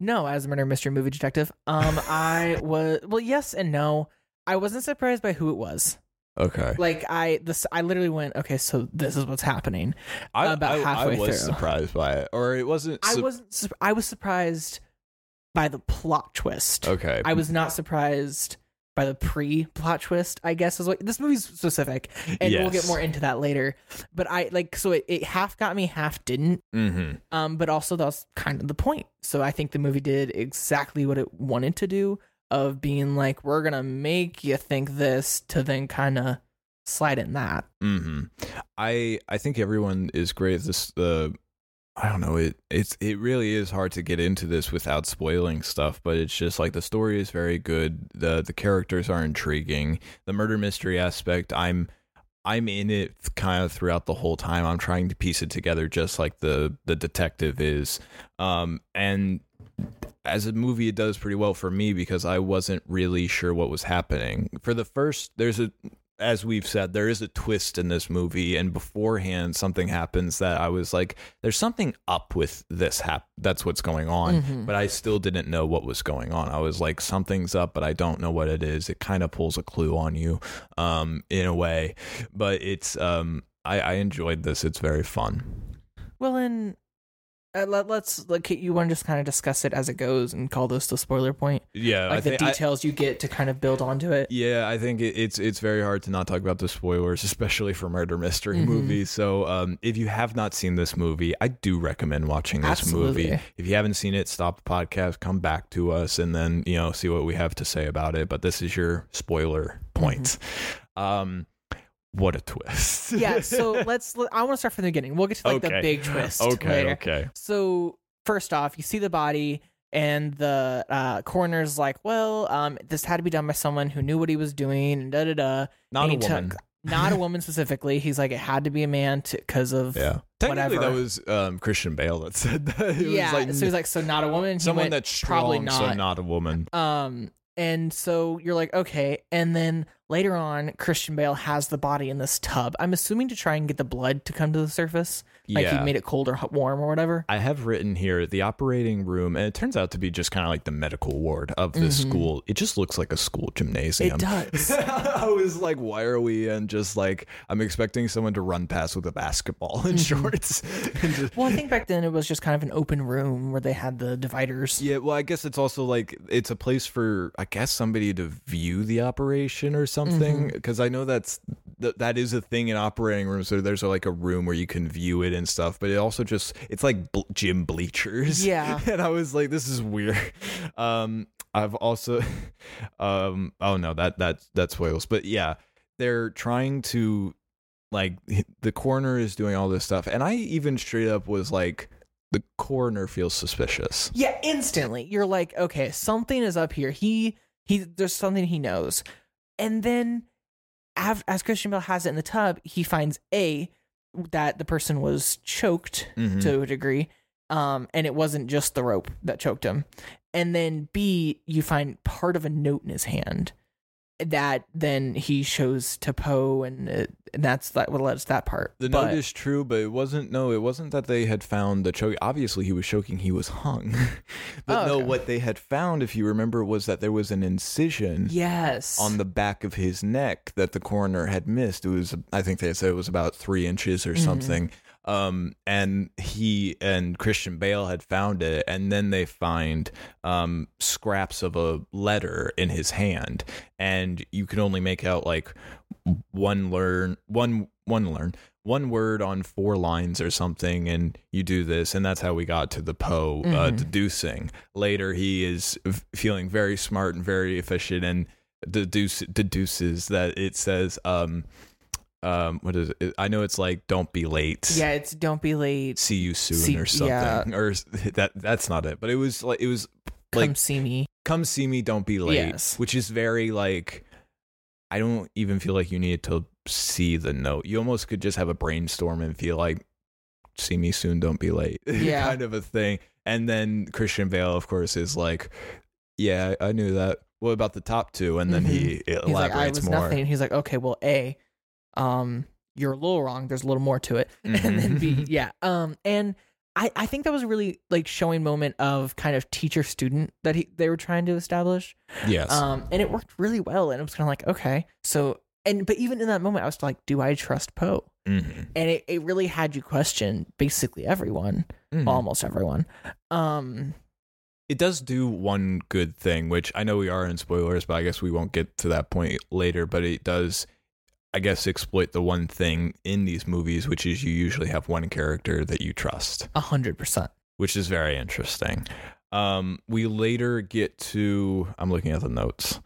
No, as a murder mystery movie detective, um, [LAUGHS] I was well, yes and no. I wasn't surprised by who it was. Okay. Like I, this, I literally went, okay, so this is what's happening. I, about I, halfway I was through. surprised by it, or it wasn't. I wasn't. sur- I was surprised by the plot twist. okay. I was not surprised by the pre-plot twist. I guess is what this movie's specific, and we'll get more into that later. But I like so it, it half got me, half didn't. Mm-hmm. Um, but also that was kind of the point. So I think the movie did exactly what it wanted to do of being like, we're gonna make you think this to then kind of slide in that. Mm-hmm. I I think everyone is great. This uh, I don't know. It it's it really is hard to get into this without spoiling stuff. But it's just like the story is very good. the The characters are intriguing. The murder mystery aspect, I'm I'm in it kind of throughout the whole time. I'm trying to piece it together, just like the the detective is. Um, and as a movie, it does pretty well for me because I wasn't really sure what was happening. For the first, there's a as we've said, there is a twist in this movie, and beforehand, something happens that I was like, "There's something up with this." Hap- that's what's going on, Mhm. but I still didn't know what was going on. I was like, "Something's up," but I don't know what it is. It kind of pulls a clue on you, um, in a way, but it's um, I, I enjoyed this. It's very fun. Well, and uh, let, let's like you want to just kind of discuss it as it goes and call this the spoiler point, Yeah, like the details you get to kind of build onto it. Yeah, I think it, it's it's very hard to not talk about the spoilers, especially for murder mystery Mhm. movies. So, um, if you have not seen this movie, I do recommend watching this Absolutely. movie. If you haven't seen it, stop the podcast, come back to us, and then you know see what we have to say about it. But this is your spoiler point. Um, what a twist! [LAUGHS] yeah. So let's. Let, I want to start from the beginning. We'll get to like the big twist okay, later. okay, So first off, you see the body, and the uh, coroner's like, "Well, um, this had to be done by someone who knew what he was doing." And da da da. not And a he took- woman. Not a [LAUGHS] woman specifically. He's like, it had to be a man because of Yeah, technically whatever. that was um, Christian Bale that [LAUGHS] said that. It yeah. was like so he's like, so not a woman. Someone went, that's strong, probably not. so not a woman. Um, and so you're like, okay. And then later on, Christian Bale has the body in this tub. I'm assuming to try and get the blood to come to the surface. Like yeah. he made it cold or hot, warm or whatever. I have written here the operating room, and it turns out to be just kind of like the medical ward of this Mhm. school. It just looks like a school gymnasium. It does. [LAUGHS] I was like, why are we? And just like, I'm expecting someone to run past with a basketball in Mhm. shorts. [LAUGHS] and just- well, I think back then it was just kind of an open room where they had the dividers. yeah, well, I guess it's also like it's a place for I guess somebody to view the operation or something because I know that's th- that is a thing in operating rooms. So there's like a room where you can view it and stuff, but it also just it's like bl- gym bleachers. Yeah. [LAUGHS] and I was like, this is weird. [LAUGHS] Um, I've also, [LAUGHS] um, oh no, that that that spoils. But yeah, they're trying to like the coroner is doing all this stuff, and I even straight up was like, the coroner feels suspicious. Yeah, instantly. You're like, okay, something is up here. He he there's something he knows. And then as Christian Bale has it in the tub, he finds A that the person was choked Mhm. to a degree. Um, and it wasn't just the rope that choked him. And then B, you find part of a note in his hand that then he shows to Poe, and, it, and that's that what led us to that part. The But- note is true, but it wasn't. No, it wasn't that they had found the choke. Obviously, he was choking. He was hung. [LAUGHS] but Oh, no, okay. what they had found, if you remember, was that there was an incision yes on the back of his neck that the coroner had missed. It was, I think they said it was about three inches or Mhm. something. Um, and he and Christian Bale had found it, and then they find um, scraps of a letter in his hand, and you can only make out like one learn one one learn one word on four lines or something and you do this and that's how we got to the poe uh, Mhm. deducing later he is f- feeling very smart and very efficient and deduce, deduces that it says um um what is it i know it's like don't be late yeah, it's don't be late. see you soon See- or something yeah. or [LAUGHS] that that's not it but it was like it was like Come see me. come see me don't be late Yes. which is very like i don't even feel like you need to see the note you almost could just have a brainstorm and feel like see me soon don't be late [LAUGHS] Yeah. kind of a thing and then christian bale of course is like yeah i knew that what about the top two and then he Mm-hmm. He's like, I elaborates was more nothing. He's like, okay, well, A, um, you're a little wrong. There's a little more to it. [LAUGHS] And Mm-hmm. then B, yeah. Um, and I, I think that was a really like showing moment of kind of teacher student that he they were trying to establish. yes. Um, and it worked really well. And it was kind of like, okay, so and but even in that moment, I was like, do I trust Poe? Mhm. And it, it really had you question basically everyone, Mhm. almost everyone. Um, It does do one good thing, which I know we are in spoilers, but I guess we won't get to that point later. But it does, I guess, exploit the one thing in these movies, which is you usually have one character that you trust, a hundred percent. which is very interesting. Um, we later get to, I'm looking at the notes.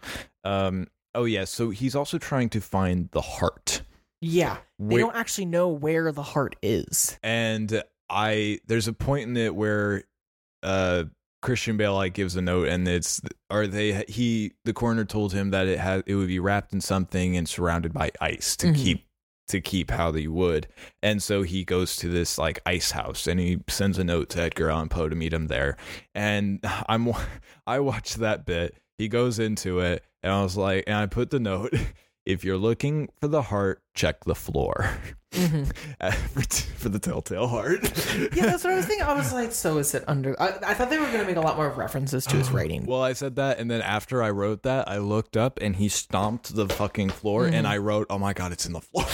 Um, oh, yeah. So he's also trying to find the heart. Yeah, they Where- don't actually know where the heart is. and I there's a point in it where uh Christian Bale like gives a note and it's are they he the coroner told him that it had it would be wrapped in something and surrounded by ice to Mhm. keep to keep how they would. And so he goes to this like ice house and he sends a note to Edgar Allan Poe to meet him there. And [LAUGHS] I'm I watched that bit. He goes into it and I was like and I put the note [LAUGHS] if you're looking for the heart, check the floor. [LAUGHS] Mhm. [LAUGHS] for, for the telltale heart. yeah, that's what I was [LAUGHS] thinking. I was like, so is it under? I, I thought they were going to make a lot more references to his writing. Well, I said that, and then after I wrote that, I looked up and he stomped the fucking floor, and I wrote, "Oh my god, it's in the floor."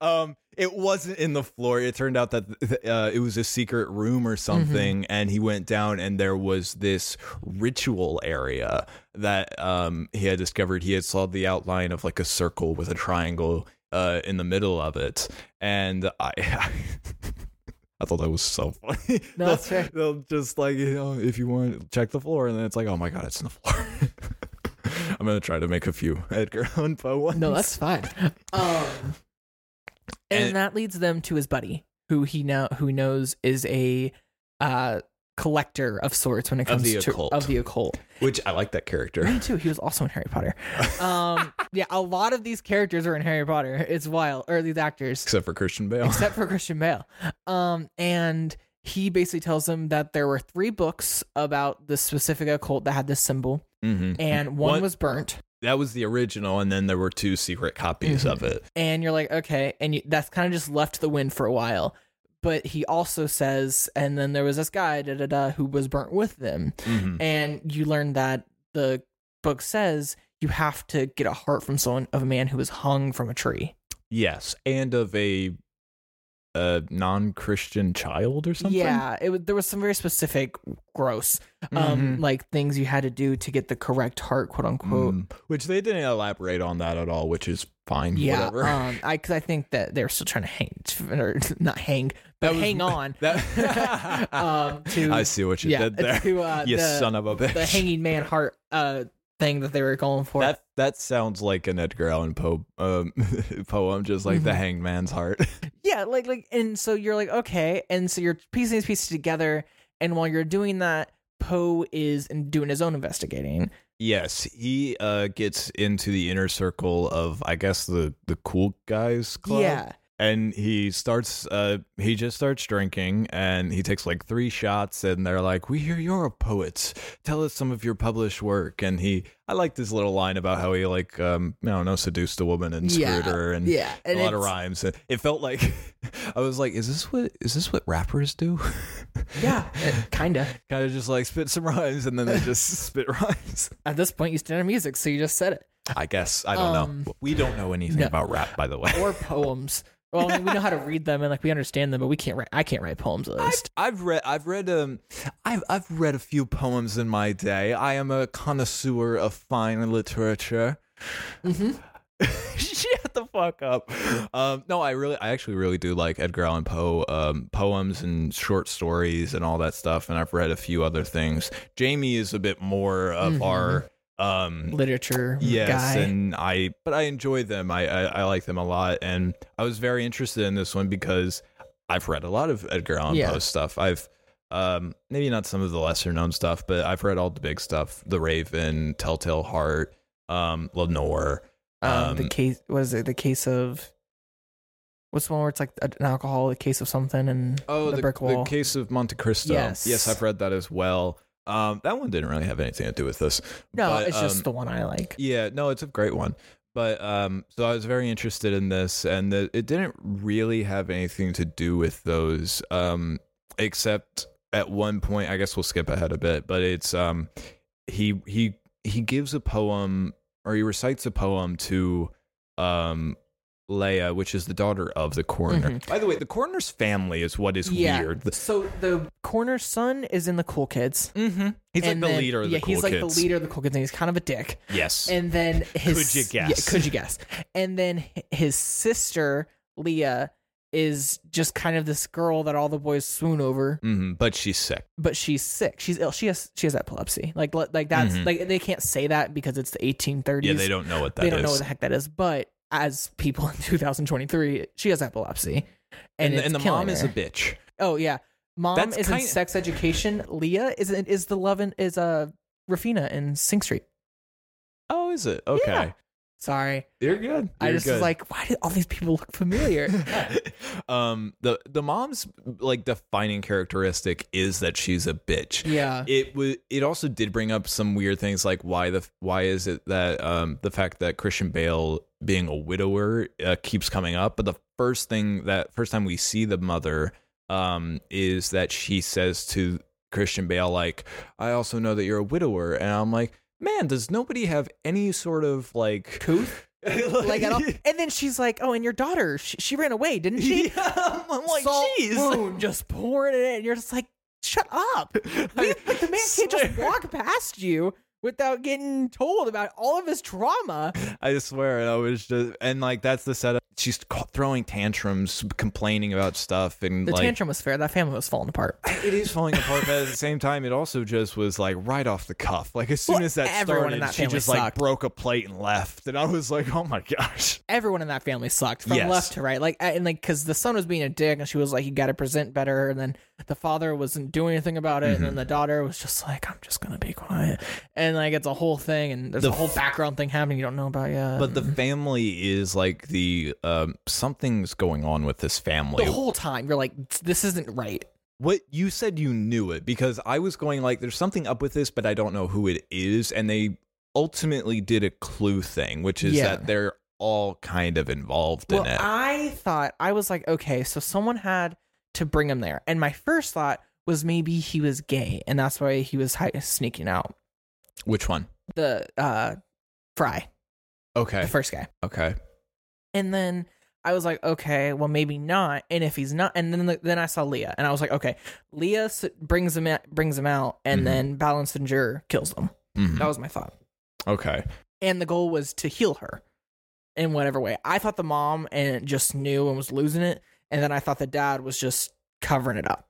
[LAUGHS] um, it wasn't in the floor. It turned out that uh, it was a secret room or something, and he went down, and there was this ritual area that um he had discovered. He had saw the outline of like a circle with a triangle uh in the middle of it, and I. [LAUGHS] I thought that was so funny. [LAUGHS] No, that's fair. They'll just like you know, if you want, check the floor, and then it's like, oh my god, it's in the floor. [LAUGHS] I'm gonna try to make a few Edgar Allan Poe ones. No, that's fine. Um, and, And- that leads them to his buddy, who he now who knows is a uh, collector of sorts when it comes the to occult. of the occult. which I like that character. Me too. He was also in Harry Potter. [LAUGHS] Um, yeah, a lot of these characters are in Harry Potter. It's wild, or these actors, Except for Christian Bale. except for Christian Bale. Um, and he basically tells them that there were three books about the specific occult that had this symbol, hmm and one was burnt. That was the original, and then there were two secret copies Mhm. of it. and you're like, okay, and you, that's kind of just left the wind for a while. But he also says, and then there was this guy, da da da, who was burnt with them, Mhm. and you learn that the book says you have to get a heart from someone of a man who was hung from a tree. Yes, and of a a non-Christian child or something. Yeah, it was, there was some very specific, gross, um, Mhm. like things you had to do to get the correct heart, quote unquote. Mm. which they didn't elaborate on that at all, which is fine. Yeah, whatever. um, I because I think that they're still trying to hang, [LAUGHS] or not hang, but [LAUGHS] was- hang on. That [LAUGHS] um, to I see what you yeah, did there. to uh, you the, son of a bitch. the hanging man heart uh thing that they were going for. That that sounds like an Edgar Allan Poe um, poem, just like the Mhm. Hanged Man's Heart. yeah, like like, and so you're like, okay, and so you're piecing these pieces together, and while you're doing that, Poe is doing his own investigating. Yes, he uh, gets into the inner circle of, I guess the the cool guys club. Yeah, and he starts. Uh, he just starts drinking, and he takes like three shots, and they're like, "We hear you're a poet. Tell us some of your published work." And he, I like this little line about how he like, um, I don't know, seduced a woman and screwed Yeah, her, and yeah, and a lot of rhymes. And It felt like [LAUGHS] I was like, "Is this what is this what rappers do?" [LAUGHS] yeah, kinda. kind of just like spit some rhymes and then they just [LAUGHS] spit rhymes. At this point, you stand on music, so you just said it, I guess I don't Um, know. We don't know anything no. about rap, by the way. or poems. Well, I mean, we know how to read them and like we understand them, but we can't write. I can't write poems at least. I've read I've read um I've I've read a few poems in my day. I am a connoisseur of fine literature. hmm [LAUGHS] Shut the fuck up. Um, no, I really, I actually really do like Edgar Allan Poe um, poems and short stories and all that stuff. And I've read a few other things. Jamie is a bit more of Mhm. our um, Literature yes guy. and i but i enjoy them I, I i like them a lot and i was very interested in this one because i've read a lot of edgar allan Yeah. poe stuff i've um maybe not some of the lesser known stuff but i've read all the big stuff the raven telltale heart um lenore um, the um, case was it the case of what's the one where it's like an alcohol, a case of something, and oh the, the, brick wall. the case of monte cristo Yes. yes i've read that as well um that one didn't really have anything to do with this no, but, it's just um, the one I like. Yeah, no, it's a great one. but um, so I was very interested in this, and the, it didn't really have anything to do with those, um, except at one point. I guess we'll skip ahead a bit, but it's um, he he he gives a poem or he recites a poem to um Leia, which is the daughter of the coroner. Mhm. By the way, the coroner's family is what is yeah. weird. So the coroner's son is in the cool kids. Mm-hmm. He's like And the then- leader of yeah, the cool he's like kids. the leader of the cool kids, and he's kind of a dick. Yes. And then his Could you yeah, guess? could you guess? And then his sister Leah is just kind of this girl that all the boys swoon over, hmm But she's sick. but she's sick. She's ill. She has she has epilepsy. Like li- like that's Mhm. like they can't say that because it's the 1830s. Yeah, they don't know what that they is. don't know what the heck that is. But as people in [LAUGHS] 2023, she has epilepsy, and, and, it's and the mom is a bitch. Oh yeah, mom That's is in kinda- sex education. Leah is in, is the love in, is uh Raphina in Sing Street. Oh, is it? Okay. Sorry, You're good. I You're just was good. like, why did all these people look familiar? [LAUGHS] um the the mom's like defining characteristic is that she's a bitch. yeah, It was it also did bring up some weird things like why the why is it that um the fact that Christian Bale being a widower uh, keeps coming up but the first thing that first time we see the mother um is that she says to Christian Bale like I also know that you're a widower and I'm like man does nobody have any sort of like Couth? [LAUGHS] like at all. [LAUGHS] And then she's like, "Oh, and your daughter, she, she ran away, didn't she?" [LAUGHS] Yeah, I'm like, Salt, jeez. boom, just pouring it in. And you're just like, "Shut up!" I like the man can't just walk past you without getting told about all of his trauma. I swear, and I was just, and like that's the setup. She's throwing tantrums, complaining about stuff, and The like tantrum was fair. That family was falling apart. [LAUGHS] it is falling apart. But at the same time, it also just was like right off the cuff. Like as soon Well, as that started, in that she family just like broke a plate and left, and I was like, oh my gosh. everyone in that family sucked from Yes. left to right. Like and like because the son was being a dick, and she was like, "You got to present better." And then the father wasn't doing anything about it, and Mm-hmm. then the daughter was just like, "I'm just gonna be quiet." And like it's a whole thing, and there's The a whole background thing happening you don't know about yet. But the family is like the um, something's going on with this family. the whole time you're like, "This isn't right." What you said you knew it because I was going like there's something up with this, but I don't know who it is, and they ultimately did a clue thing, which is Yeah. that they're all kind of involved Well, in it. I thought I was like, okay, so someone had to bring him there, and my first thought was maybe he was gay, and that's why he was hi- sneaking out. Which one? The uh, Fry, Okay. the first guy. Okay. And then I was like, okay, well maybe not. And if he's not, and then then I saw Leah, and I was like, okay, Leah s- brings him out, brings him out, and Mhm. then Balancenger kills them. Mhm. That was my thought. Okay. And the goal was to heal her in whatever way. I thought the mom and just knew and was losing it, and then I thought the dad was just covering it up.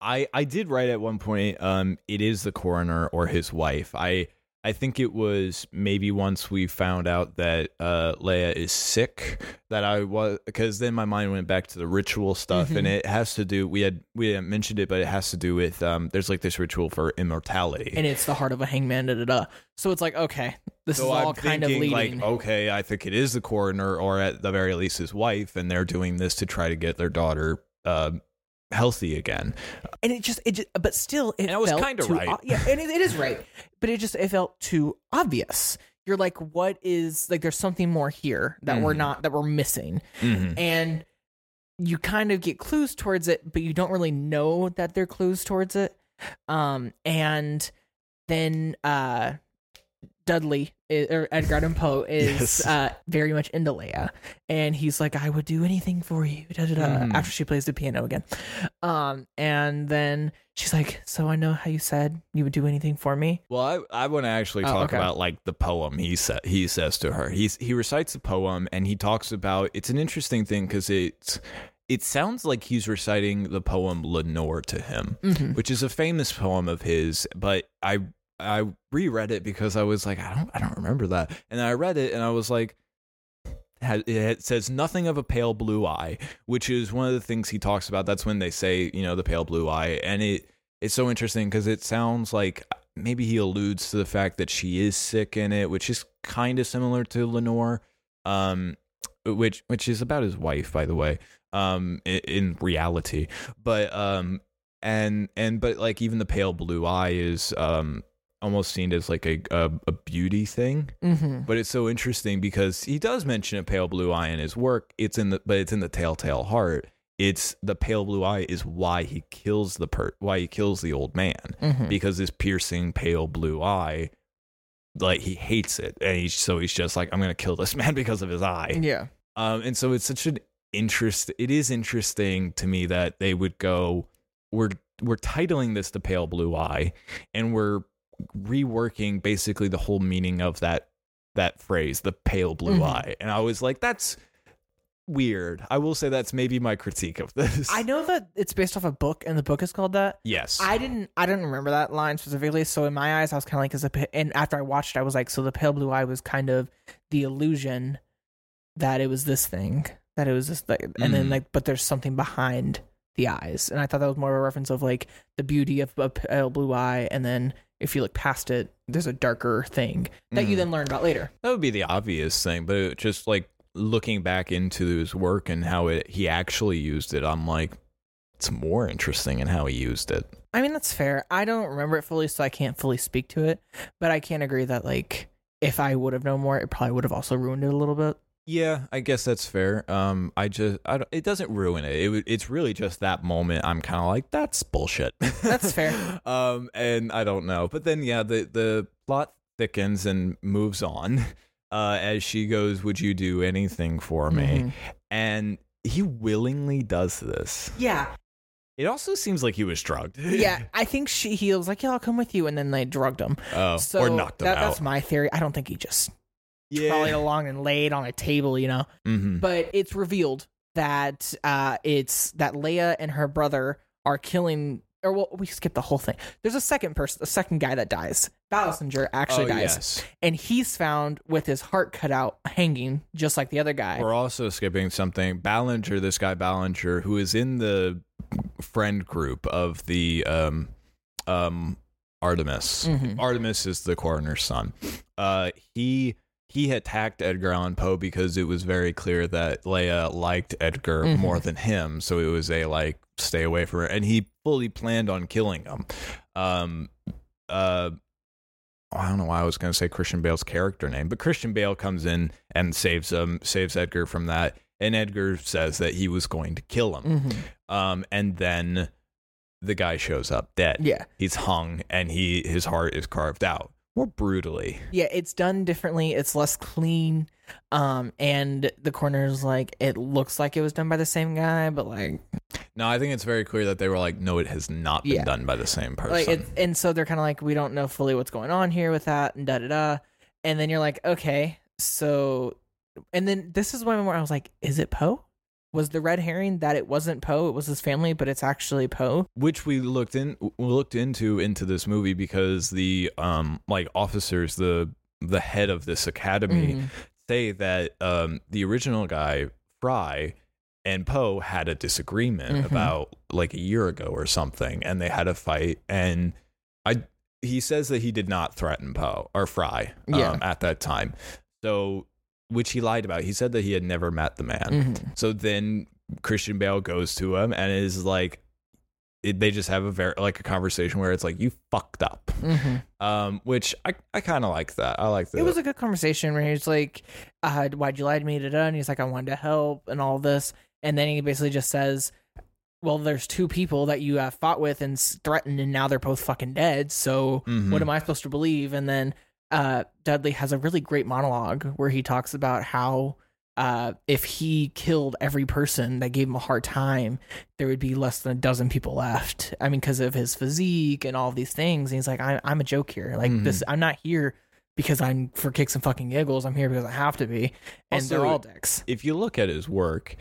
I I did write at one point. Um, it is the coroner or his wife. I I think it was maybe once we found out that uh Leia is sick that I was because then my mind went back to the ritual stuff and Mhm. it has to do we had we hadn't mentioned it but it has to do with um there's like this ritual for immortality. And it's the heart of a hangman. Da da da. So it's like, okay, this so is all I'm kind of thinking leading. like okay I think it is the coroner or at the very least his wife and they're doing this to try to get their daughter uh, healthy again. and it just it just but still it And I was felt kinda too right. o- yeah and it, it is right but it just it felt too obvious you're like what is like there's something more here that we're Mhm. not that we're missing Mhm. and you kind of get clues towards it but you don't really know that they're clues towards it um and then uh Dudley or Edgar Allan Poe [LAUGHS] is Yes. uh, very much into Leia, and he's like, "I would do anything for you." Da, da, da, Mhm. After she plays the piano again, um, and then she's like, "So I know how you said you would do anything for me." Well, I, I want to actually Oh, talk okay. about like the poem he sa- he says to her. He's he recites the poem and he talks about. It's an interesting thing because it's it sounds like he's reciting the poem Lenore to him, Mhm. which is a famous poem of his. But I I reread it because I was like I don't I don't remember that, and I read it and I was like. It says nothing of a pale blue eye, which is one of the things he talks about. That's when they say, you know, the pale blue eye, and it it's so interesting because it sounds like maybe he alludes to the fact that she is sick in it, which is kind of similar to Lenore, um, which which is about his wife, by the way, um, in, in reality. But um, and and but like even the pale blue eye is um almost seen as like a a, a beauty thing. Mm-hmm. But it's so interesting because he does mention a pale blue eye in his work. It's in the but it's in the telltale heart. It's the pale blue eye is why he kills the per why he kills the old man Mm-hmm. because this piercing pale blue eye, like he hates it, and he's so he's just like I'm gonna kill this [LAUGHS] man because of his eye. Yeah. Um, and so it's such an interest. It is interesting to me that they would go, we're we're titling this the pale blue eye, and we're reworking basically the whole meaning of that that phrase, the pale blue Mhm. eye. And I was like, that's weird. I will say that's maybe my critique of this. I know that it's based off a book, and the book is called that. yes. I didn't. I didn't remember that line specifically. So in my eyes, I was kind of like, "Is a?" And after I watched, it, I was like, "So the pale blue eye was kind of the illusion that it was this thing, that it was this, like, and then Mm. like, but there's something behind the eyes." And I thought that was more of a reference of like the beauty of a pale blue eye, and then if you look past it, there's a darker thing that you Mm. then learn about later. That would be the obvious thing, but it just like looking back into his work and how it he actually used it, I'm like, it's more interesting in how he used it. I mean, that's fair. I don't remember it fully, so I can't fully speak to it. But I can't agree that like if I would have known more, it probably would have also ruined it a little bit. Yeah, I guess that's fair. Um, I just, I don't, it doesn't ruin it. it. It's really just that moment. I'm kind of like, that's bullshit. That's fair. [LAUGHS] um, and I don't know, but then yeah, the the plot thickens and moves on. [LAUGHS] Uh, as she goes, "Would you do anything for me?" Mhm. And he willingly does this. Yeah, It also seems like he was drugged. [LAUGHS] yeah. I think she he was like, "Yeah, I'll come with you," and then they drugged him. Oh, so or knocked him that, out. That's my theory. I don't think he just trolleyed along and laid on a table, you know. hmm But it's revealed that uh, it's that Leia and her brother are killing. Or well, we skipped the whole thing. There's a second person, a second guy that dies. Ballisinger actually oh, dies. yes. and he's found with his heart cut out, hanging, just like the other guy. We're also skipping something. Ballinger, this guy Ballinger, who is in the friend group of the um um Artemus. Mhm. Artemus is the coroner's son. Uh he he attacked Edgar Allan Poe because it was very clear that Leia liked Edgar Mhm. more than him. So it was a like stay away from her. And he fully planned on killing him. Um uh I don't know why I was going to say Christian Bale's character name, but Christian Bale comes in and saves him, saves Edgar from that, and Edgar says that he was going to kill him. Mhm. Um, and then the guy shows up dead. Yeah, He's hung, and he his heart is carved out more brutally. yeah. It's done differently. It's less clean. Um, and the coroner's like, it looks like it was done by the same guy, but like, No, I think it's very clear that they were like, no, it has not been Yeah. done by the same person. like and so they're kind of like we don't know fully what's going on here with that and da da da and then you're like okay so and then this is one where i was like is it poe was the red herring that it wasn't poe it was his family but it's actually poe which we looked in we looked into into this movie because the um like officers the the head of this academy Mhm. say that um, the original guy Fry and Poe had a disagreement Mhm. about like a year ago or something, and they had a fight. And I he says that he did not threaten Poe or Fry um, Yeah. at that time, so which he lied about. He said that he had never met the man. Mhm. So then Christian Bale goes to him and is like. It, they just have a very like a conversation where it's like you fucked up, Mhm. um, which I, I kind of like that. I like that. it was a good conversation where he's like uh, why'd you lie to me da, da, and he's like i wanted to help and all this and then he basically just says well there's two people that you have fought with and threatened and now they're both fucking dead so Mhm. what am I supposed to believe? And then uh, Dudley has a really great monologue where he talks about how uh, if he killed every person that gave him a hard time, there would be less than a dozen people left. I mean, because of his physique and all these things. And he's like, I, I'm a joke here. Like Mhm. this, I'm not here because I'm for kicks and fucking giggles. I'm here because I have to be. And Also, they're all dicks. if you look at his work,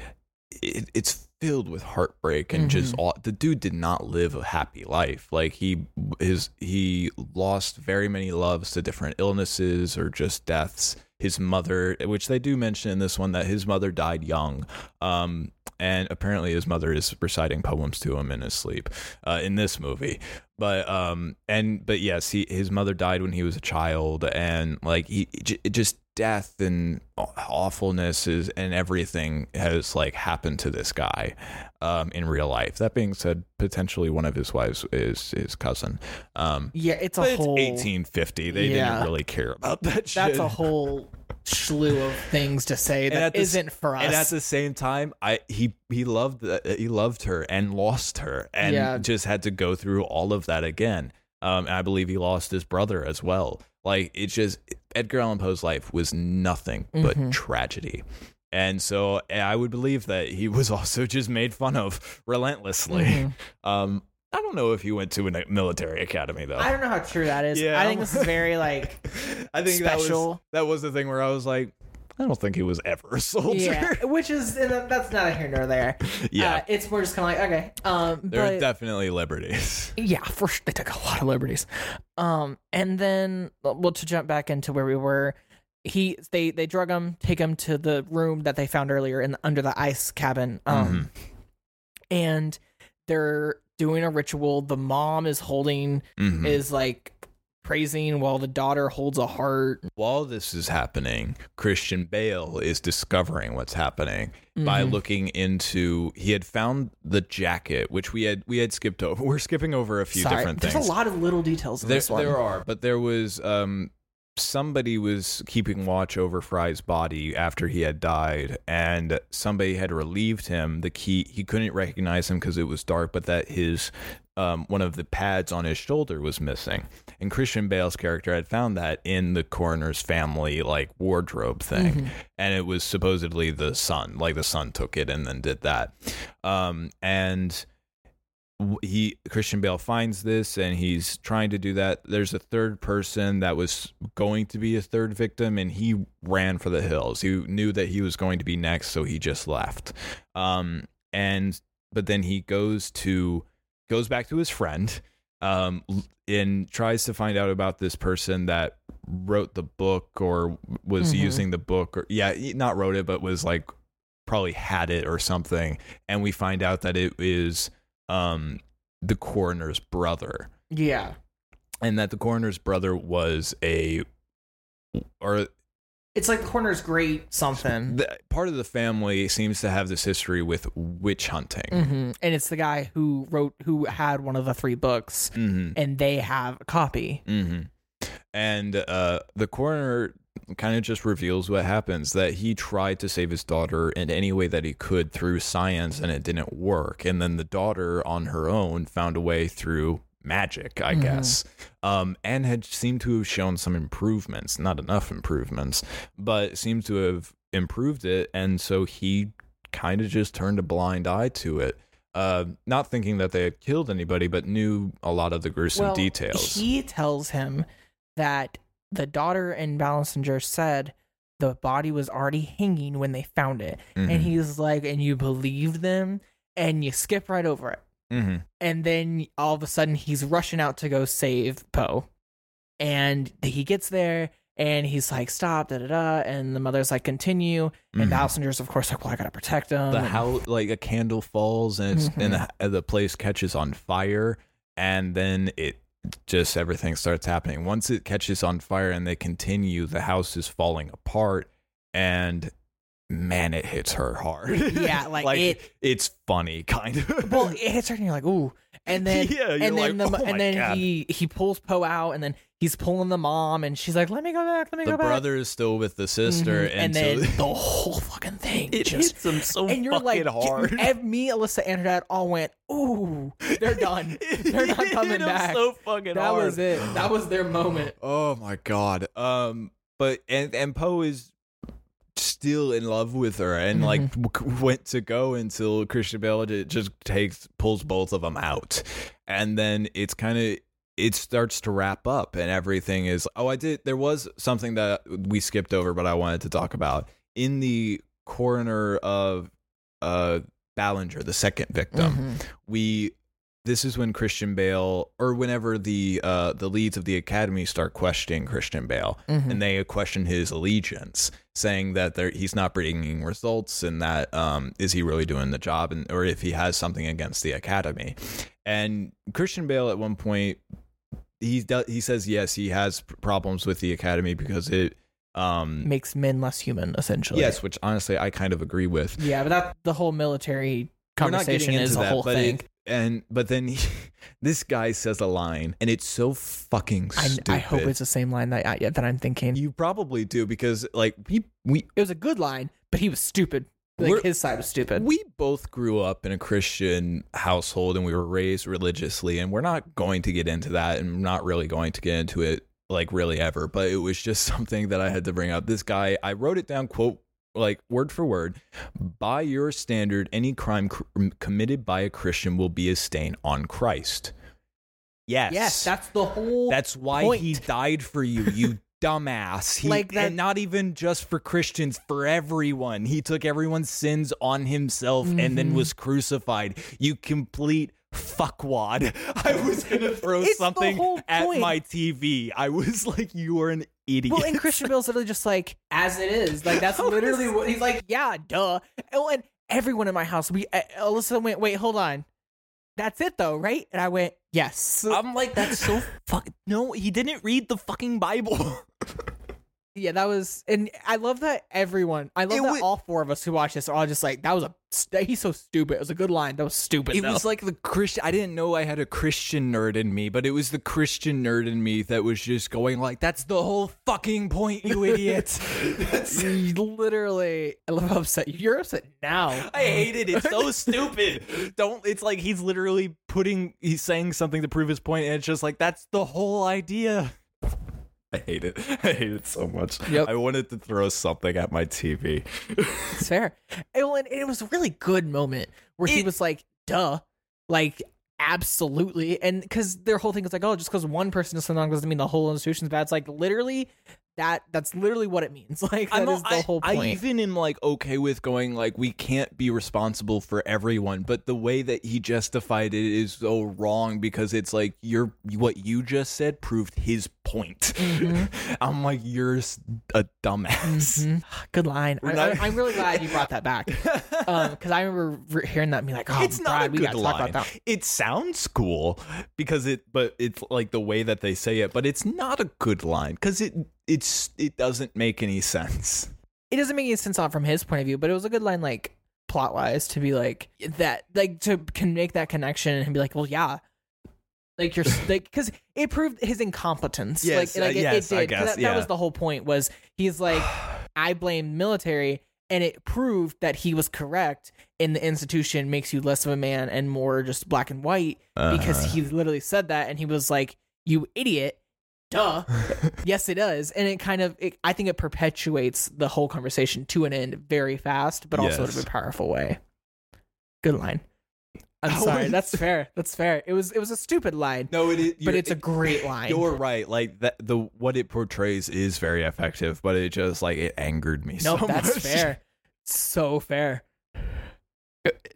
it, it's filled with heartbreak and just all, the dude did not live a happy life. Like he his he lost very many loves to different illnesses or just deaths. His mother, which they do mention in this one, that his mother died young. Um, and apparently his mother is reciting poems to him in his sleep uh, in this movie but um and but yes he his mother died when he was a child and like he it just death and awfulness is and everything has like happened to this guy um, in real life. That being said, potentially one of his wives is his cousin. Um, Yeah, it's a but it's whole 1850. They Yeah. didn't really care about that shit. That's a whole slew of things to say that at the isn't for us. And at the same time, I he he loved uh, he loved her and lost her and Yeah. just had to go through all of that again. Um, I believe he lost his brother as well. Like it's just Edgar Allan Poe's life was nothing but Mhm. tragedy. And so I would believe that he was [LAUGHS] also just made fun of relentlessly. Mhm. Um, I don't know if he went to a military academy though. I don't know how true that is. Yeah, I think this is very like [LAUGHS] I think that was special. that was the thing where I was like, I don't think he was ever a soldier. yeah, [LAUGHS] which is and that's not a here nor there. Yeah. Uh, it's more just kind of like okay, um, There are definitely liberties. [LAUGHS] yeah, for sure, they took a lot of liberties. Um, and then well, to jump back into where we were, he they they drug him, take him to the room that they found earlier in under the ice cabin. Um, Mm-hmm. and they're doing a ritual. The mom is holding Mhm. is like praising while the daughter holds a heart. While this is happening, Christian Bale is discovering what's happening by Mhm. looking into. He had found the jacket, which we had we had skipped over. [LAUGHS] We're skipping over a few Sorry, different there's things. There's a lot of little details in there, this one. there are, but there was um somebody was keeping watch over Fry's body after he had died, and somebody had relieved him. The key he couldn't recognize him because it was dark, but that his um, one of the pads on his shoulder was missing. And Christian Bale's character had found that in the coroner's family like wardrobe thing, Mm-hmm. and it was supposedly the son. Like the son took it and then did that. Um, and he Christian Bale finds this and he's trying to do that. There's a third person that was going to be a third victim and he ran for the hills. He knew that he was going to be next, so he just left. Um, and but then he goes to goes back to his friend um, and tries to find out about this person that wrote the book or was Mhm. using the book or yeah, not wrote it, but was like probably had it or something. And we find out that it is um, the coroner's brother, yeah, and that the coroner's brother was a or it's like the corner's great something, the, part of the family seems to have this history with witch hunting. hmm and it's the guy who wrote who had one of the three books, Mm-hmm. and they have a copy. hmm And uh, the coroner kind of just reveals what happens that he tried to save his daughter in any way that he could through science and it didn't work. And then the daughter on her own found a way through magic, I Mhm. guess, um, and had seemed to have shown some improvements, not enough improvements, but seemed to have improved it. And so he kind of just turned a blind eye to it. Uh, not thinking that they had killed anybody, but knew a lot of the gruesome well, details. He tells him that the daughter and Ballinger said the body was already hanging when they found it, Mhm. and he's like, and you believe them, and you skip right over it. Hmm and then all of a sudden he's rushing out to go save Poe, and he gets there and he's like, "Stop!" Da da da, and the mother's like, "Continue," and Mhm. Balsinger's of course like, "Well, I gotta protect him." the and- how like a candle falls and it's and Mhm. the, the place catches on fire and then it just everything starts happening once it catches on fire and they continue the house is falling apart and man it hits her hard [LAUGHS] Yeah, [LAUGHS] like, it- it's funny kind of well, [LAUGHS] it hits her and you're like, "Ooh," and then Yeah, you're and then like, the, "Oh my and then God." he he pulls Poe out, and then he's pulling the mom, and she's like, "Let me go back, let me the go back." The brother is still with the sister Mhm, and, and so then the whole fucking thing it just hits him so and you're fucking like, hard ev- me, Alyssa, and her dad all went, "Ooh, they're done. They're not coming back." so fucking that hard. was it. That was their moment. [GASPS] Oh my god. Um but and and Poe is still in love with her and like w- went to go until Christian Bale just takes pulls both of them out. And then it's kind of it starts to wrap up and everything is oh I did there was something that we skipped over but I wanted to talk about in the coroner of uh Ballinger the second victim Mm-hmm. we this is when Christian Bale or whenever the uh the leads of the academy start questioning Christian Bale Mhm. and they question his allegiance saying that there he's not bringing results and that um is he really doing the job and or if he has something against the academy and Christian Bale at one point he does he says yes he has problems with the academy because it Um, makes men less human, essentially. yes, which honestly I kind of agree with. Yeah, but that the whole military conversation is into a whole thing. It, and but then he, [LAUGHS] this guy says a line, and it's so fucking I, stupid. I hope it's the same line that I, that I'm thinking. you probably do because like we we It was a good line, but he was stupid. Like his side was stupid. we both grew up in a Christian household and we were raised religiously, and we're not going to get into that, and not really going to get into it like really ever. But it was just [LAUGHS] something that I had to bring up. This guy, I wrote it down, quote like word for word. By your standard, any crime cr- committed by a Christian will be a stain on Christ. Yes, yes, that's the whole. That's why point. he died for you, you [LAUGHS] dumbass. He, Like that- and not even just for Christians, for everyone. He took everyone's sins on himself and then Mhm. was crucified. You complete fuckwad. [LAUGHS] I was gonna [LAUGHS] throw It's something at point. my TV. I was [LAUGHS] like, "You are an idiot." well, and Christian Bale's literally just like, as it is. Like that's literally what he's like. Yeah, duh. Oh, and everyone in my house, we uh, Alyssa went, wait, hold on. That's it though, right? And I went, yes. I'm like, that's so fuck. No, he didn't read the fucking Bible. Yeah, that was, and I love that everyone. I love It that wa- all four of us who watched this are all just like, that was a. He's so stupid. It was a good line. That was stupid. It though. was like the Christian. I didn't know I had a Christian nerd in me, but it was the Christian nerd in me that was just going like, "That's the whole fucking point, you idiot." [LAUGHS] Literally. I love how upset you. You're upset now. I hate it. It's so [LAUGHS] stupid. Don't. It's like he's literally putting. He's saying something to prove his point, and it's just like that's the whole idea. [LAUGHS] I hate it. [LAUGHS] I hate it so much. Yep. I wanted to throw something at my TV. It's fair. Well, and it was a really good moment where he was like, duh. Like, absolutely. And because their whole thing is like, oh, just because one person is wrong doesn't mean the whole institution's bad. It's like, literally, that that's literally what it means. [LAUGHS] Like, that is the I, whole I point. even am like okay with going like we can't be responsible for everyone, but the way that he justified it is so wrong because it's like you're what you just said proved his point. [LAUGHS] I'm like you're a dumbass. Mhm. [SIGHS] Good line. I, I, am really glad you brought that back. [LAUGHS] Because I remember re- hearing that and being like, oh, it's not a we good got to talk line. about that. It sounds cool because it, but it's like the way that they say it. But it's not a good line because it it's it doesn't make any sense. it doesn't make any sense not from his point of view, but it was a good line, like plot wise, to be like that, like to can make that connection and be like, well, yeah, like you're [LAUGHS] like because it proved his incompetence. Yes, like, like uh, it, yes, it I guess, that, that was the whole point. Was he's like, [SIGHS] I blame military. And it proved that he was correct in the institution makes you less of a man and more just black and white because Uh-huh. he literally said that and he was like, "You idiot." Duh. [LAUGHS] yes, it does. And it kind of it, I think it perpetuates the whole conversation to an end very fast, but also in a powerful way. Good line. I'm I sorry. That's [LAUGHS] fair. That's fair. It was it was a stupid line, no, it is, but it's a great [LAUGHS] line. You're right. Like that, the what it portrays is very effective, but it just like it angered me. Nope, so that's much. fair. So fair.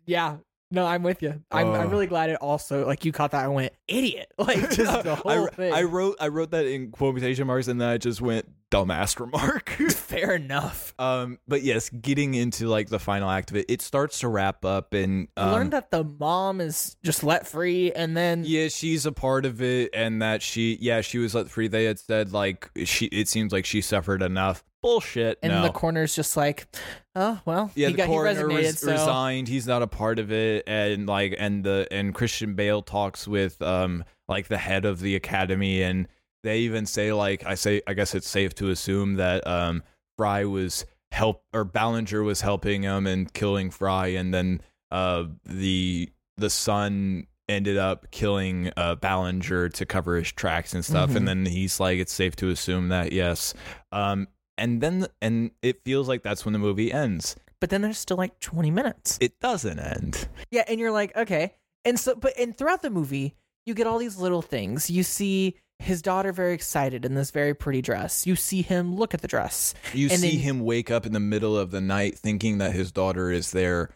Yeah. No, I'm with you. I'm, I'm Oh. really glad it also like you caught that. I went idiot. [LAUGHS] Like just the I, whole thing. I wrote I wrote that in quotation marks, and then I just went dumbass remark. [LAUGHS] fair enough. um, but yes, getting into like the final act of it, it starts to wrap up, and I learned um, that the mom is just let free, and then yeah, she's a part of it, and that she yeah she was let free. They had said like she it seems like she suffered enough. Bullshit. and no. the coroner's just like, oh well, Yeah, he the got he coroner resignated, res- so resigned. He's not a part of it, and like, and the and Christian Bale talks with um like the head of the academy, and they even say like I say I guess it's safe to assume that um Fry was help or Ballinger was helping him and killing Fry, and then uh the the son ended up killing uh Ballinger to cover his tracks and stuff, Mhm. and then he's like it's safe to assume that yes, um and then and it feels like that's when the movie ends but then there's still like 20 minutes. it doesn't end Yeah, and you're like, okay. And so but and throughout the movie, you get all these little things. You see his daughter very excited in this very pretty dress. You see him look at the dress. you And see then- him wake up in the middle of the night thinking that his daughter is there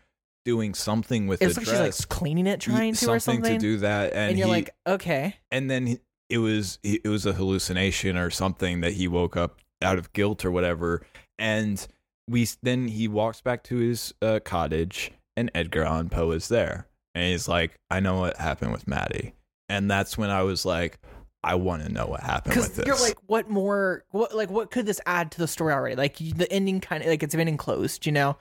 doing something with It's the like dress she's like cleaning it, trying to something or something. to do that and, and, you're he- like, okay. and then he- it was it was a hallucination or something that he woke up out of guilt or whatever and we then he walks back to his uh, cottage and Edgar Allan Poe is there and he's like I know what happened with Maddie. And that's when I was like I want to know what happened with because this. you're like, what more? What like what could this add to the story already? Like the ending kind of like it's been enclosed, you know,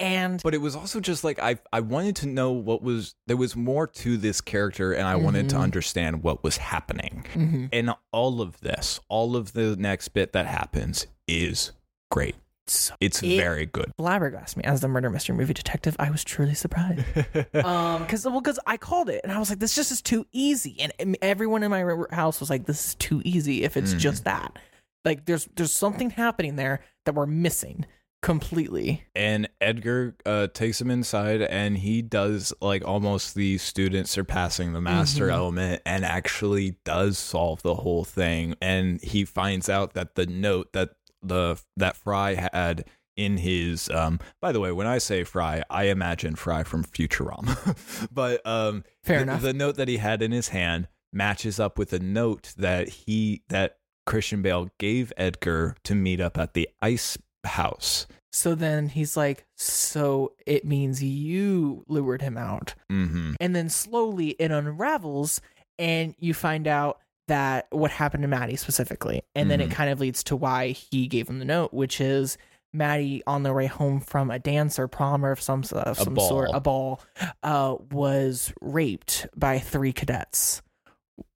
and but it was also just like I I wanted to know what was there was more to this character and I wanted to Mhm. understand what was happening. Mhm. And all of this, all of the next bit that happens is great. So It's It- very good. flabbergasted me as the murder mystery movie detective. I was truly surprised. [LAUGHS] um because well because i called it and i was like this just is too easy and and everyone in my house was like this is too easy if it's Mhm. just that like there's there's something happening there that we're missing completely and Edgar uh, takes him inside and he does like almost the student surpassing the master Mhm. element and actually does solve the whole thing and he finds out that the note that the that Fry had in his um by the way when I say Fry I imagine Fry from Futurama. [LAUGHS] But um fair the, enough. the note that he had in his hand matches up with a note that he that Christian Bale gave Edgar to meet up at the ice house. So then he's like so it means you lured him out. Mhm and then slowly it unravels and you find out that what happened to Maddie specifically and then it Mhm. kind of leads to why he gave him the note which is Maddie on the way home from a dance or prom or of some of some ball. sort a ball uh was raped by three cadets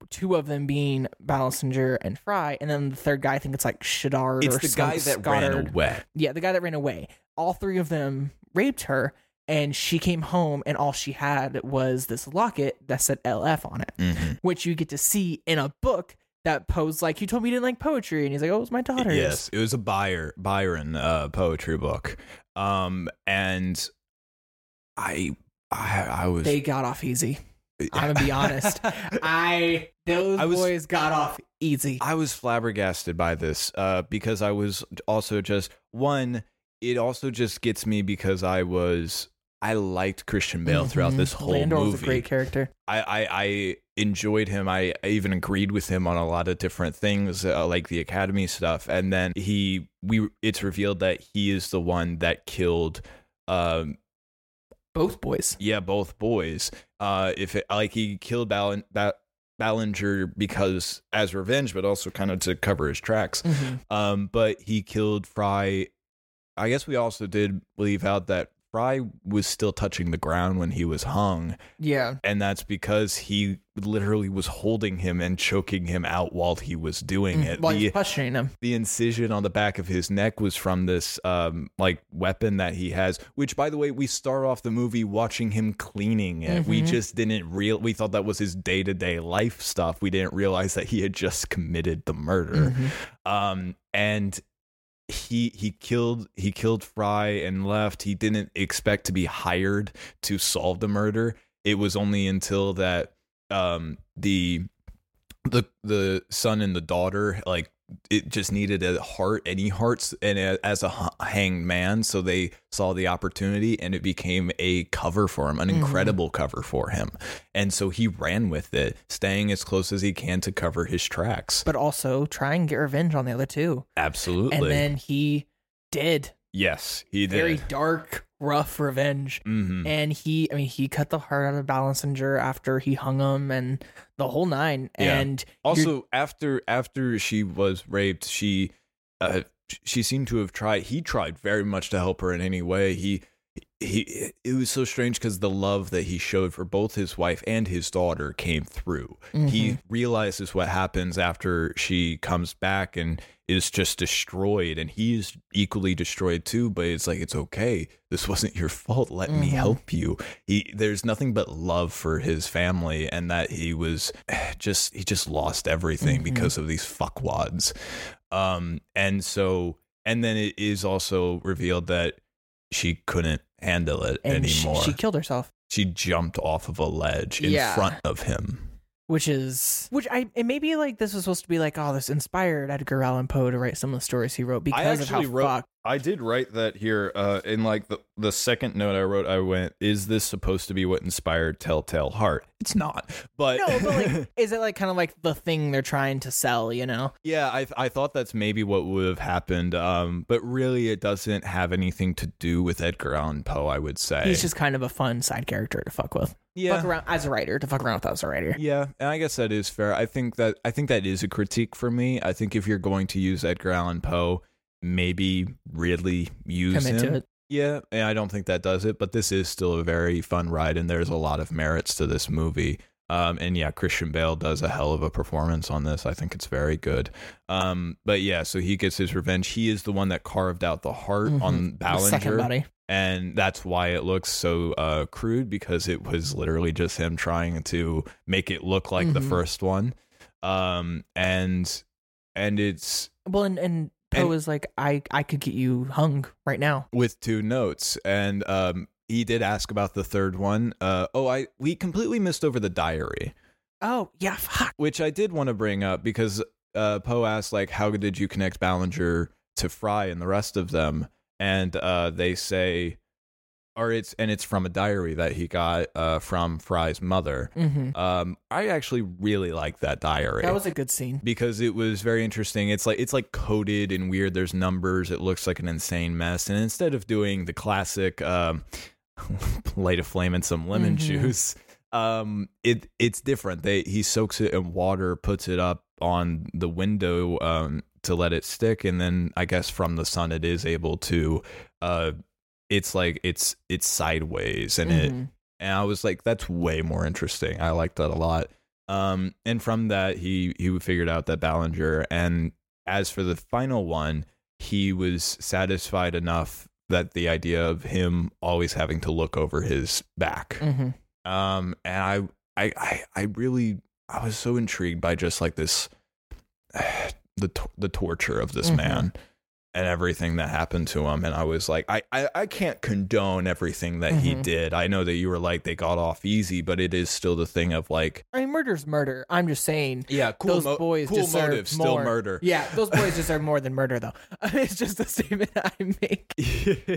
two of them being Ballinger and Fry and then the third guy I think it's like Shadar. It's or the guy that Stoddard. ran away. Yeah, the guy that ran away. All three of them raped her, and she came home, and all she had was this locket that said LF on it, Mhm. which you get to see in a book that posed like, You told me you didn't like poetry. And he's like, Oh, it was my daughter's. Yes, it was a Byron Byron uh, poetry book, um, and I I, I was They got off easy. [LAUGHS] I'm gonna be honest. I those I was- boys got off easy. I was flabbergasted by this uh, because I was also just one. It also just gets me because I was I liked Christian Bale throughout Mhm. this whole Landor movie. was a great character. I, I I enjoyed him. I, I even agreed with him on a lot of different things, uh, like the Academy stuff. And then he we it's revealed that he is the one that killed. Um, Both boys. yeah, both boys. Uh, if it like he killed Ballin, ba- Ballinger because as revenge, but also kind of to cover his tracks. Mhm. Um, but he killed Fry. I guess we also did leave out that Fry was still touching the ground when he was hung, Yeah. and that's because he literally was holding him and choking him out while he was doing it. While the, questioning him. the incision on the back of his neck was from this um like weapon that he has which by the way we start off the movie watching him cleaning it we Mhm. just didn't real we thought that was his day-to-day life stuff we didn't realize that he had just committed the murder Mhm. um and he he killed he killed Fry and left. He didn't expect to be hired to solve the murder. It was only until that um the the the son and the daughter like it just needed a heart any hearts and a- as a hanged man so they saw the opportunity and it became a cover for him an Mhm. incredible cover for him and so he ran with it staying as close as he can to cover his tracks But also try and get revenge on the other two. absolutely And then he did. yes he did Very dark, rough revenge. hmm And he, I mean, he cut the heart out of Ballinger after he hung him and the whole nine. Yeah. And also after after she was raped she uh she seemed to have tried he tried very much to help her in any way he he it was so strange because the love that he showed for both his wife and his daughter came through he Mhm. realizes what happens after she comes back and is just destroyed and he's equally destroyed too but it's like it's okay this [LAUGHS] wasn't your fault let me Mhm. help you he there's nothing but love for his family and that he was [SIGHS] just he just lost everything Mhm. because of these fuckwads um and so and then it is also revealed that she couldn't handle it and anymore she she, killed herself. She jumped off of a ledge in Yeah. front of him Which is, which I, it may be like this was supposed to be like, oh, this inspired Edgar Allan Poe to write some of the stories he wrote because of how actually wrote- fucked I did write that here. Uh, in like the the second note I wrote, I went, "Is this supposed to be what inspired Telltale Heart?" It's not, but No, but like, [LAUGHS] is it like kind of like the thing they're trying to sell? You know? yeah, I I thought that's maybe what would have happened. Um, but really, it doesn't have anything to do with Edgar Allan Poe. I would say He's just kind of a fun side character to fuck with. Yeah. Fuck around as a writer to fuck around with as a writer. Yeah, and I guess that is fair. I think that I think that is a critique for me. I think if you're going to use Edgar Allan Poe, maybe really use Commit him. Yeah, and I don't think that does it, but this is still a very fun ride, and there's a lot of merits to this movie. Um, and yeah, Christian Bale does a hell of a performance on this. I think it's very good. Um, but yeah, so he gets his revenge. He is the one that carved out the heart on Mhm. The second Ballinger body. And that's why it looks so uh, crude because it was literally just him trying to make it look like the Mhm. first one um and and it's Well, and and Poe is like, I I could get you hung right now. with two notes and um he did ask about the third one uh oh i we completely missed over the diary Oh yeah, fuck. which i did want to bring up because uh poe asked like how did you connect ballinger to fry and the rest of them and uh they say or it's and it's from a diary that he got uh from fry's mother hmm Um, I actually really like that diary. That was a good scene. because it was very interesting. It's like it's like coded and weird. There's numbers. It looks like an insane mess. And instead of doing the classic um, [LAUGHS] light a flame and some lemon Mhm. juice, um, it it's different. They he soaks it in water, puts it up on the window um, to let it stick, and then I guess from the sun it is able to. Uh, it's like it's it's sideways and it Mhm. and I was like, that's way more interesting. I liked that a lot. Um, and from that, he he figured out that Ballinger. And as for the final one, he was satisfied enough that the idea of him always having to look over his back. Mhm. Um, and I, I, I, I really, I was so intrigued by just like this, the the torture of this Mhm. man and everything that happened to him. And I was like, I, I, I can't condone everything that he Mhm. did. I know that you were like they got off easy, but it is still the thing of like, I mean, murder's murder. I'm just saying. yeah, cool, Those boys cool motive, still murder. Yeah, those boys [LAUGHS] deserve more than murder, though. [LAUGHS] it's just a statement [LAUGHS] I make.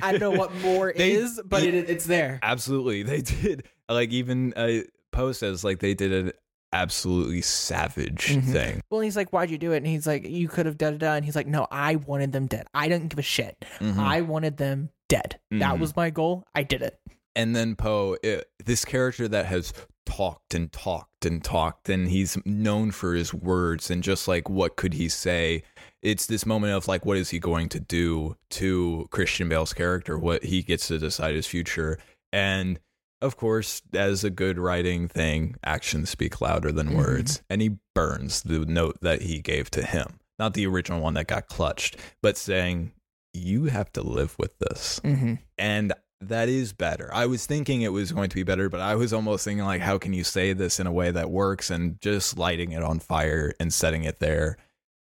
I don't know what more They- is, but it, it's there. Absolutely, they did. Like even uh, post says, like they did an absolutely savage Mhm. thing. Well, he's like, "Why'd you do it?" And he's like, "You could have da da da." And he's like, "No, I wanted them dead. I didn't give a shit. Mhm. I wanted them dead. That Mhm. was my goal. I did it." and then Poe, this character that has talked and talked and talked, and he's known for his words and just like what could he say. It's this moment of like, what is he going to do to Christian Bale's character? What he gets to decide his future, and of course, as a good writing thing, actions speak louder than Mhm. words, and he burns the note that he gave to him, not the original one that got clutched, but saying, "You have to live with this." Mm-hmm. and that is better. I was thinking it was going to be better, but I was almost thinking like, how can you say this in a way that works? And just lighting it on fire and setting it there,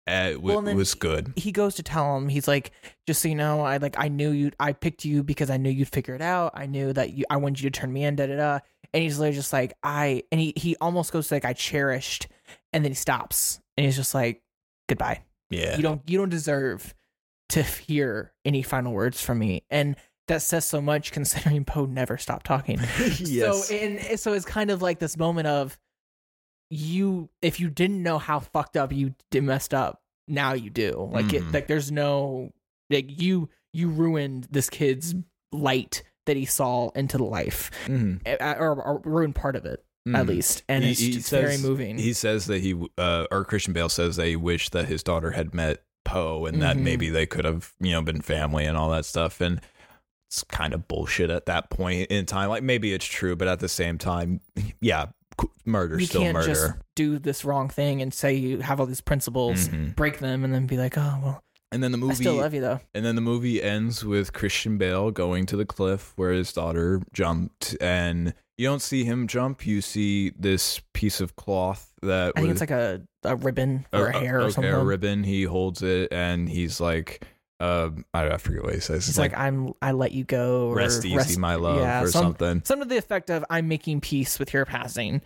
uh, w- Well, was good. He goes to tell him, he's like, "Just so you know, I like, I knew you. I picked you because I knew you'd figure it out. I knew that you. I wanted you to turn me in. Da da da." And he's literally just like, "I." And he he almost goes to like, "I cherished," and then he stops, and he's just like, "Goodbye." Yeah, you don't you don't deserve to hear any final words from me and that says so much considering poe never stopped talking [LAUGHS] yes, so and so it's kind of like this moment of you if you didn't know how fucked up you did messed up now you do like Mhm. it like there's no like you you ruined this kid's light that he saw into the life eh, or, or ruined part of it at Mhm. least and He- it's he just very moving He says that he, uh, or Christian Bale says that he wished that his daughter had met Poe and that Mhm. maybe they could have, you know, been family and all that stuff. And it's kind of bullshit at that point in time. Like maybe it's true, but at the same time, yeah, murder's you still can't murder. just do this wrong thing and say you have all these principles Mhm. break them and then be like oh well And then the movie i still love you though And then the movie ends with Christian Bale going to the cliff where his daughter jumped, and you don't see him jump. You see this piece of cloth that i think was- it's like a, a ribbon or a hair or okay, something a ribbon. He holds it, and he's like, Um, I, I forget what he says. It's like, I'm I let you go or rest easy, my love, yeah, or some- something. Some to the effect of I'm making peace with your passing.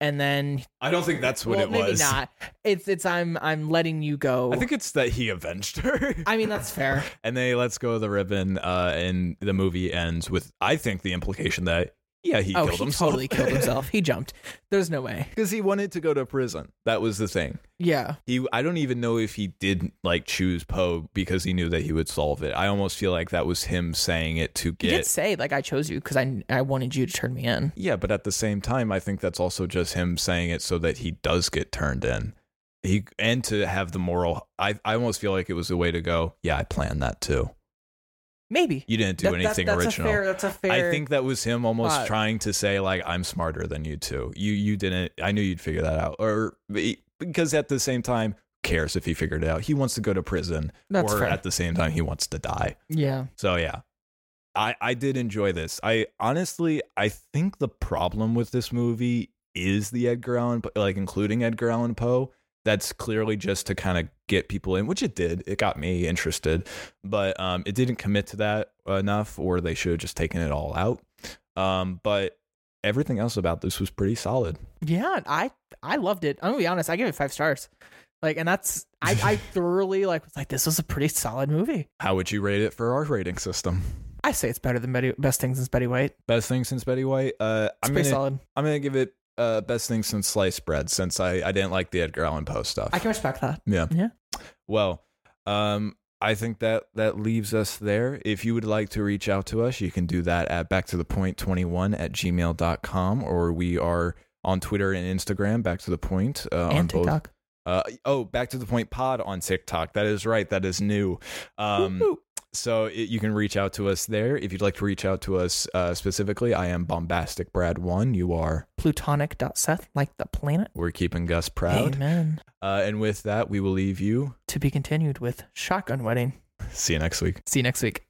And then I don't think that's what well, it maybe was. Maybe not. It's it's I'm I'm letting you go. I think it's that he avenged her. I mean that's fair. [LAUGHS] and then he lets go of the ribbon, uh, and the movie ends with, I think, the implication that yeah, he oh, killed he himself. totally killed himself. He jumped. There's no way. [LAUGHS] because he wanted to go to prison. That was the thing. Yeah. He, I don't even know if he did like choose Poe because he knew that he would solve it. I almost feel like that was him saying it to get. He did say like I chose you because I I wanted you to turn me in. Yeah, but at the same time, I think that's also just him saying it so that he does get turned in. He and to have the moral. I I almost feel like it was a way to go. Yeah, I planned that too. Maybe. You didn't do That- that- anything that's original. A fair, that's a fair. I think that was him almost thought. trying to say like I'm smarter than you two. You you didn't. I knew you'd figure that out. Or because at the same time, cares if he figured it out? He wants to go to prison, That's or fair. at the same time he wants to die. Yeah. So yeah. I, I did enjoy this. I honestly I think the problem with this movie is the Edgar Allan like including Edgar Allan Poe. That's clearly just to kind of get people in, which it did. It got me interested, but um, it didn't commit to that enough, or they should have just taken it all out. Um, but everything else about this was pretty solid. Yeah, I I loved it. I'm gonna be honest. I give it five stars. Like, and that's I I [LAUGHS] thoroughly like was like this was a pretty solid movie. How would you rate it for our rating system? I say it's better than Betty, Best Things Since Betty White. Best thing since Betty White. Uh, It's I'm pretty gonna solid. I'm gonna give it uh, best thing since sliced bread since I, I didn't like the Edgar Allan Poe stuff. I can respect that. yeah. Yeah. Well, um, I think that that leaves us there. If you would like to reach out to us, you can do that at back to the point 21 at gmail.com or we are on Twitter and Instagram, back to the point. Uh, on and both. TikTok. Uh, oh, back to the point pod on TikTok. That is right. That is new. Um, Woo-hoo. So it, you can reach out to us there. If you'd like to reach out to us uh, specifically, I am bombastic Brad one. You are. Plutonic.seth, like the planet. We're keeping Gus proud. Amen. Uh, and with that, we will leave you. To be continued with Shotgun Wedding. See you next week. See you next week.